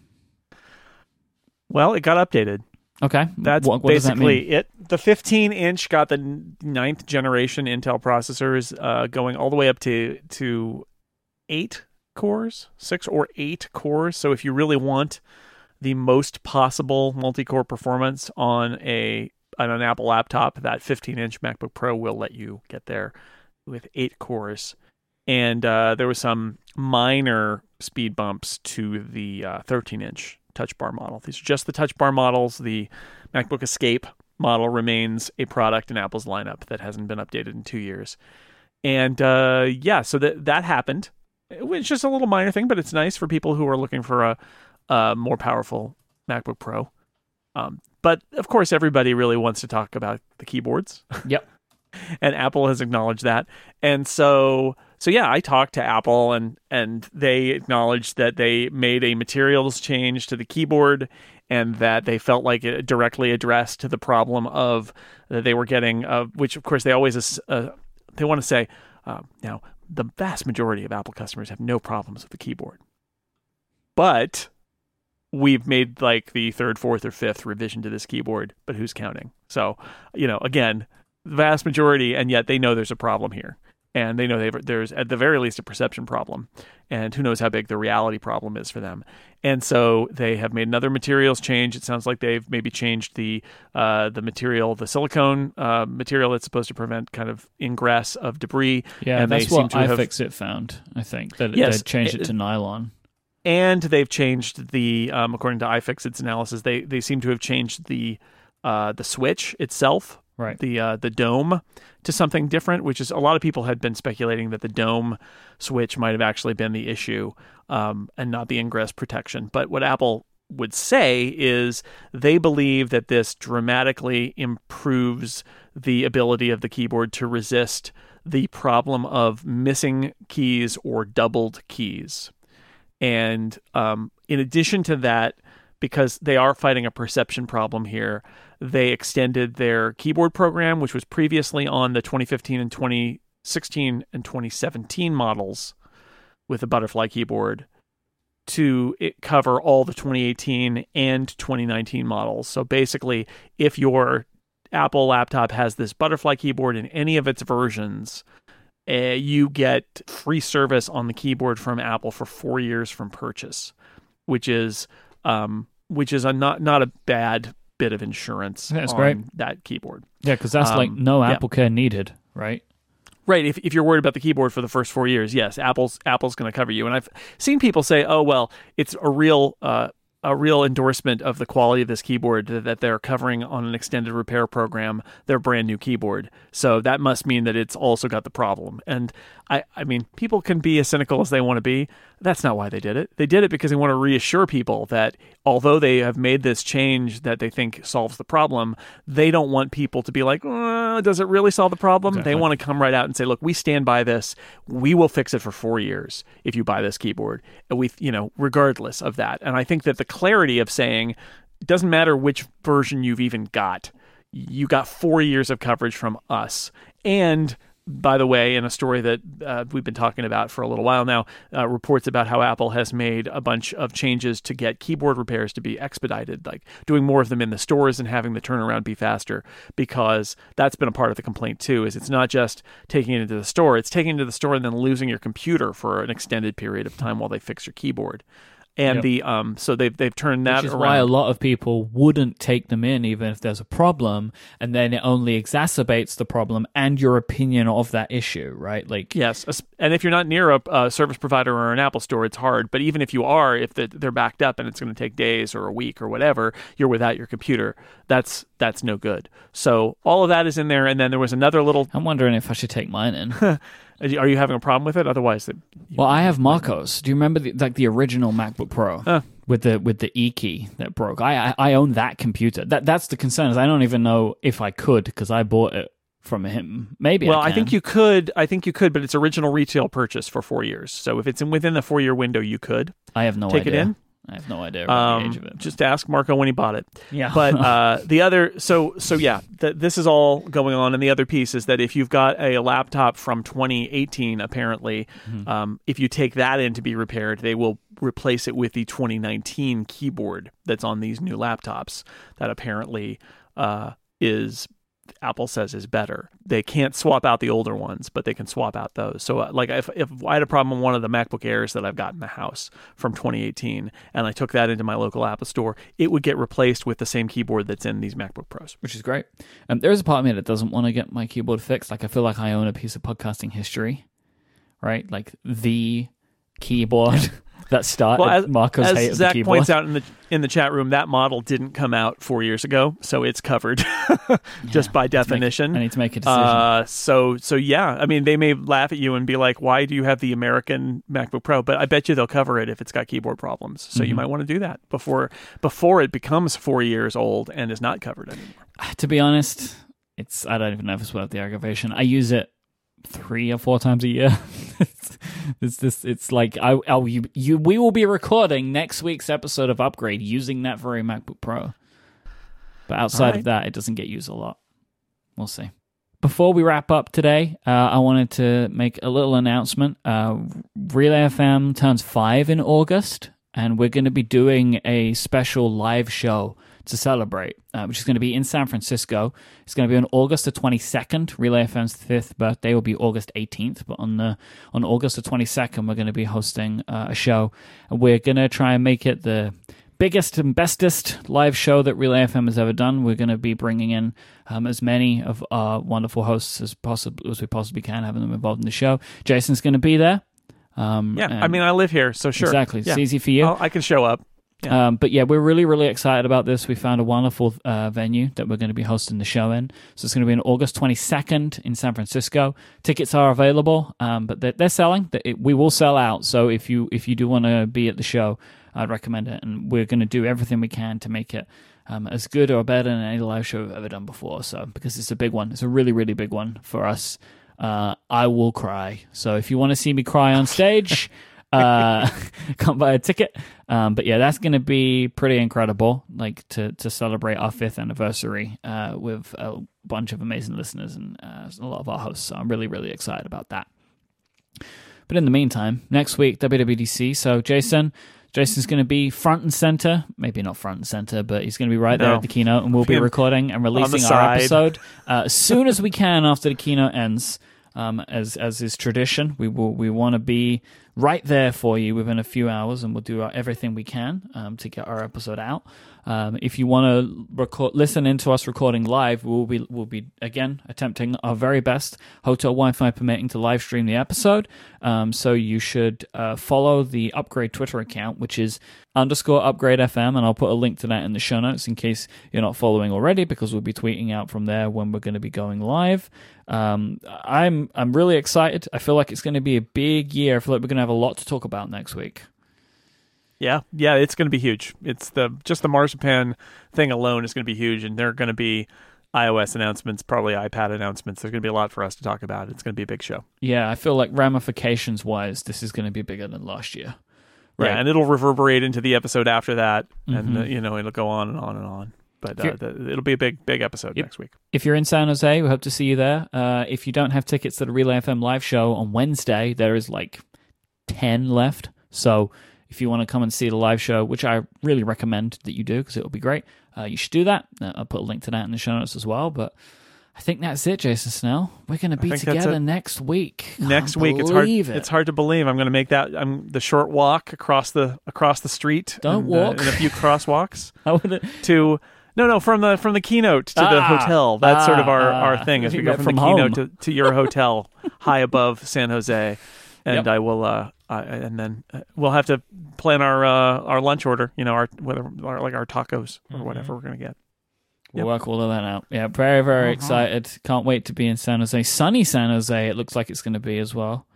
Well, it got updated. Okay, that's what, what basically that it. The 15 inch got the ninth generation Intel processors, uh, going all the way up to to eight cores, six or eight cores. So if you really want the most possible multi-core performance on a on an Apple laptop, that 15-inch MacBook Pro will let you get there with eight cores. And uh, there was some minor speed bumps to the 13-inch uh, Touch Bar model. These are just the Touch Bar models. The MacBook Escape model remains a product in Apple's lineup that hasn't been updated in two years. And uh, yeah, so that that happened. It's just a little minor thing, but it's nice for people who are looking for a, a more powerful MacBook Pro. Um, but of course, everybody really wants to talk about the keyboards. Yep. And Apple has acknowledged that. And so so yeah, I talked to Apple and and they acknowledged that they made a materials change to the keyboard and that they felt like it directly addressed the problem of that they were getting, uh, which of course they always uh, they want to say uh, now the vast majority of Apple customers have no problems with the keyboard, but we've made like the third, fourth, or fifth revision to this keyboard, but who's counting? So you know, again, the vast majority, and yet they know there's a problem here and they know there's at the very least a perception problem, and who knows how big the reality problem is for them. And so they have made another materials change. It sounds like they've maybe changed the uh, the material, the silicone uh, material that's supposed to prevent kind of ingress of debris. Yeah, and that's they what seem to iFixit have, found. I think that yes, they changed it, it to nylon. And they've changed the, um, according to iFixit's analysis, they they seem to have changed the uh, the switch itself right. the uh, the dome to something different, which is a lot of people had been speculating that the dome switch might have actually been the issue um, and not the ingress protection. But what Apple would say is they believe that this dramatically improves the ability of the keyboard to resist the problem of missing keys or doubled keys. And um, in addition to that, because they are fighting a perception problem here, they extended their keyboard program, which was previously on the 2015 and 2016 and 2017 models with a butterfly keyboard, to cover all the 2018 and 2019 models. So basically, if your Apple laptop has this butterfly keyboard in any of its versions, uh, you get free service on the keyboard from Apple for four years from purchase, which is um, which is a not not a bad bit of insurance that's great. that keyboard. Yeah, because that's um, like no Apple yeah. Care needed, right? Right. If if you're worried about the keyboard for the first four years, yes, Apple's Apple's going to cover you. And I've seen people say, "Oh well, it's a real uh, a real endorsement of the quality of this keyboard that they're covering on an extended repair program their brand new keyboard. So that must mean that it's also got the problem. And I, I mean, people can be as cynical as they want to be. That's not why they did it. They did it because they want to reassure people that although they have made this change that they think solves the problem, they don't want people to be like, uh, does it really solve the problem? Exactly. They want to come right out and say, look, we stand by this. We will fix it for four years if you buy this keyboard. And we, you know, regardless of that. And I think that the clarity of saying it doesn't matter which version you've even got, you got four years of coverage from us. And by the way, in a story that uh, we've been talking about for a little while now, uh, reports about how Apple has made a bunch of changes to get keyboard repairs to be expedited, like doing more of them in the stores and having the turnaround be faster, because that's been a part of the complaint too. Is it's not just taking it into the store; it's taking it to the store and then losing your computer for an extended period of time while they fix your keyboard. And Yep. the um, so they've they've turned that Which is around. why a lot of people wouldn't take them in even if there's a problem, and then it only exacerbates the problem and your opinion of that issue, right? Like, Yes, and if you're not near a, a service provider or an Apple store, it's hard. But even if you are, if the, they're backed up and it's going to take days or a week or whatever, you're without your computer. That's that's no good. So all of that is in there. And then there was another little. I'm wondering if I should take mine in. [laughs] Are you having a problem with it? Otherwise, it, well, I have Marco's. Do you remember the, like the original MacBook Pro Uh. with the with the E key that broke? I, I I own that computer. That that's the concern. Is I don't even know if I could because I bought it from him. Maybe. well, I, I, think you could. I think you could, but it's original retail purchase for four years. So if it's in within the four year window, you could I have no take idea. it in. I have no idea about the age of Um, it. just ask Marco when he bought it. yeah, but [laughs] uh, the other so so yeah th- this is all going on and the other piece is that if you've got a laptop from 2018 apparently Mm-hmm. um, if you take that in to be repaired they will replace it with the 2019 keyboard that's on these new laptops that apparently uh, is Apple says is better. They can't swap out the older ones, but they can swap out those. So, uh, like, if, if I had a problem with one of the MacBook Airs that I've got in the house from 2018, and I took that into my local Apple store, it would get replaced with the same keyboard that's in these MacBook Pros. which is great. Um, there is a part of me that doesn't want to get my keyboard fixed. Like I feel like I own a piece of podcasting history, right? Like the keyboard [laughs] that started Well, as, Marco's hate as of Zach the keyboard. points out in the in the chat room, that model didn't come out four years ago, so it's covered [laughs] just by I need to make- definition. I need to make a decision. Uh, so so yeah, I mean, they may laugh at you and be like, "Why do you have the American MacBook Pro?" But I bet you they'll cover it if it's got keyboard problems. So you Mhm. might want to do that before before it becomes four years old and is not covered anymore. [sighs] to be honest, it's I don't even know if it's worth the aggravation. I use it three or four times a year. [laughs] it's, this. It's like I, you, you. We will be recording next week's episode of Upgrade using that very MacBook Pro. But outside Alright. of that, it doesn't get used a lot. We'll see. Before we wrap up today, uh, I wanted to make a little announcement. Uh, Relay FM turns five in August, and we're going to be doing a special live show to celebrate, uh, which is going to be in San Francisco. It's going to be on August the 22nd. Relay FM's fifth birthday will be August 18th, but on the on August the 22nd, we're going to be hosting uh, a show, and we're going to try and make it the biggest and bestest live show that Relay FM has ever done. We're going to be bringing in um, as many of our wonderful hosts as possible as we possibly can, having them involved in the show. Jason's going to be there. Um, Yeah, I mean, I live here, so sure, exactly. It's easy for you. I'll- I can show up. Yeah. Um, but yeah, we're really, really excited about this. We found a wonderful uh, venue that we're going to be hosting the show in. So it's going to be on August 22nd in San Francisco. Tickets are available, um, but they're, they're selling. We will sell out. So if you if you do want to be at the show, I'd recommend it. And we're going to do everything we can to make it um, as good or better than any live show we've ever done before. So because it's a big one, it's a really, really big one for us. Uh, I will cry. So if you want to see me cry on [laughs] stage. Uh, [laughs] come buy a ticket. Um, but yeah, that's going to be pretty incredible. Like to to celebrate our fifth anniversary uh, with a bunch of amazing listeners and uh, a lot of our hosts. So I'm really really excited about that. But in the meantime, next week WWDC. So Jason. Jason's going to be front and center, maybe not front and center, but he's going to be right there at the keynote, and we'll be recording and releasing our episode uh, as soon as we can after the keynote ends. Um, as as is tradition, we will we want to be right there for you within a few hours, and we'll do our, everything we can um, to get our episode out. Um, if you want to record, listen into us recording live, we'll be we'll be again attempting our very best, hotel Wi-Fi permitting, to live stream the episode. Um, so you should uh, follow the Upgrade Twitter account, which is underscore Upgrade FM, and I'll put a link to that in the show notes in case you're not following already, because we'll be tweeting out from there when we're going to be going live. Um, I'm I'm really excited. I feel like it's going to be a big year. I feel like we're going to have a lot to talk about next week. Yeah, yeah, it's going to be huge. It's the just the marzipan thing alone is going to be huge, and there are going to be iOS announcements, probably iPad announcements. There's going to be a lot for us to talk about. It's going to be a big show. Yeah, I feel like ramifications wise, this is going to be bigger than last year. Right. Yeah, and it'll reverberate into the episode after that, and Mhm. uh, you know it'll go on and on and on. But uh, the, it'll be a big big episode Yep. next week. If you're in San Jose, we hope to see you there. Uh, if you don't have tickets to the Relay FM live show on Wednesday, there is like 10 left. So if you want to come and see the live show, which I really recommend that you do because it will be great, uh, you should do that. Uh, I'll put a link to that in the show notes as well. But I think that's it, Jason Snell. We're going to be together next week. Can't next week it's hard it. it's hard to believe i'm going to make that i'm the short walk across the across the street Don't and, uh, walk. and a few crosswalks [laughs] I would to no no from the from the keynote to the Ah, hotel that's sort of our ah, our thing as we go meant from, the from keynote to, to your hotel [laughs] high above san jose and Yep. i will uh I, and then uh, we'll have to plan our uh our lunch order you know our whether our, like our tacos or Mm-hmm. whatever we're going to get We'll Yep. work all of that out. Yeah, very, very Uh-huh. excited. Can't wait to be in San Jose. Sunny San Jose, it looks like it's going to be as well.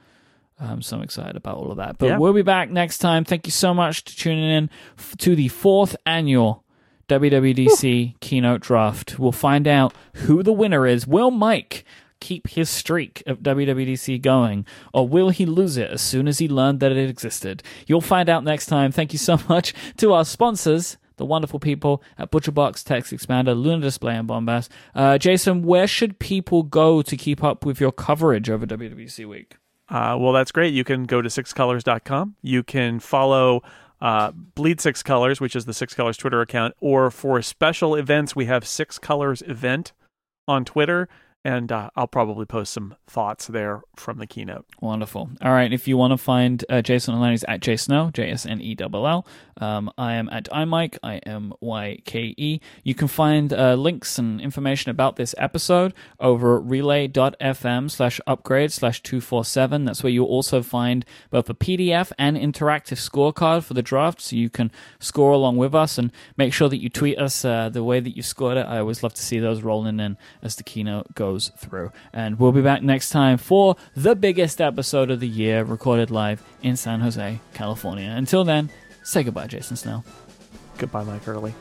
Um, so I'm so excited about all of that. But Yeah. we'll be back next time. Thank you so much to tuning in f- to the fourth annual WWDC keynote draft. We'll find out who the winner is. Will Myke keep his streak of WWDC going, or will he lose it as soon as he learned that it existed? You'll find out next time. Thank you so [laughs] much to our sponsors, the wonderful people at ButcherBox, Text Expander, Luna Display, and Bombas. Uh, Jason, where should people go to keep up with your coverage over WWDC week? Uh, well, that's great. You can go to sixcolors.com. You can follow uh, Bleed Six Colors, which is the Six Colors Twitter account, or for special events, we have Six Colors event on Twitter, and uh, I'll probably post some thoughts there from the keynote. Wonderful. All right. If you want to find uh, Jason online, he's at jsnell, J S N E L L. Um, I am at iMyke, I M Y K E. You can find uh, links and information about this episode over relay.fm slash upgrade slash 247. That's where you'll also find both a PDF and interactive scorecard for the draft so you can score along with us and make sure that you tweet us uh, the way that you scored it. I always love to see those rolling in as the keynote goes through. And we'll be back next time for the biggest episode of the year recorded live in San Jose, California. Until then, say goodbye, Jason Snell. Goodbye, Myke Hurley.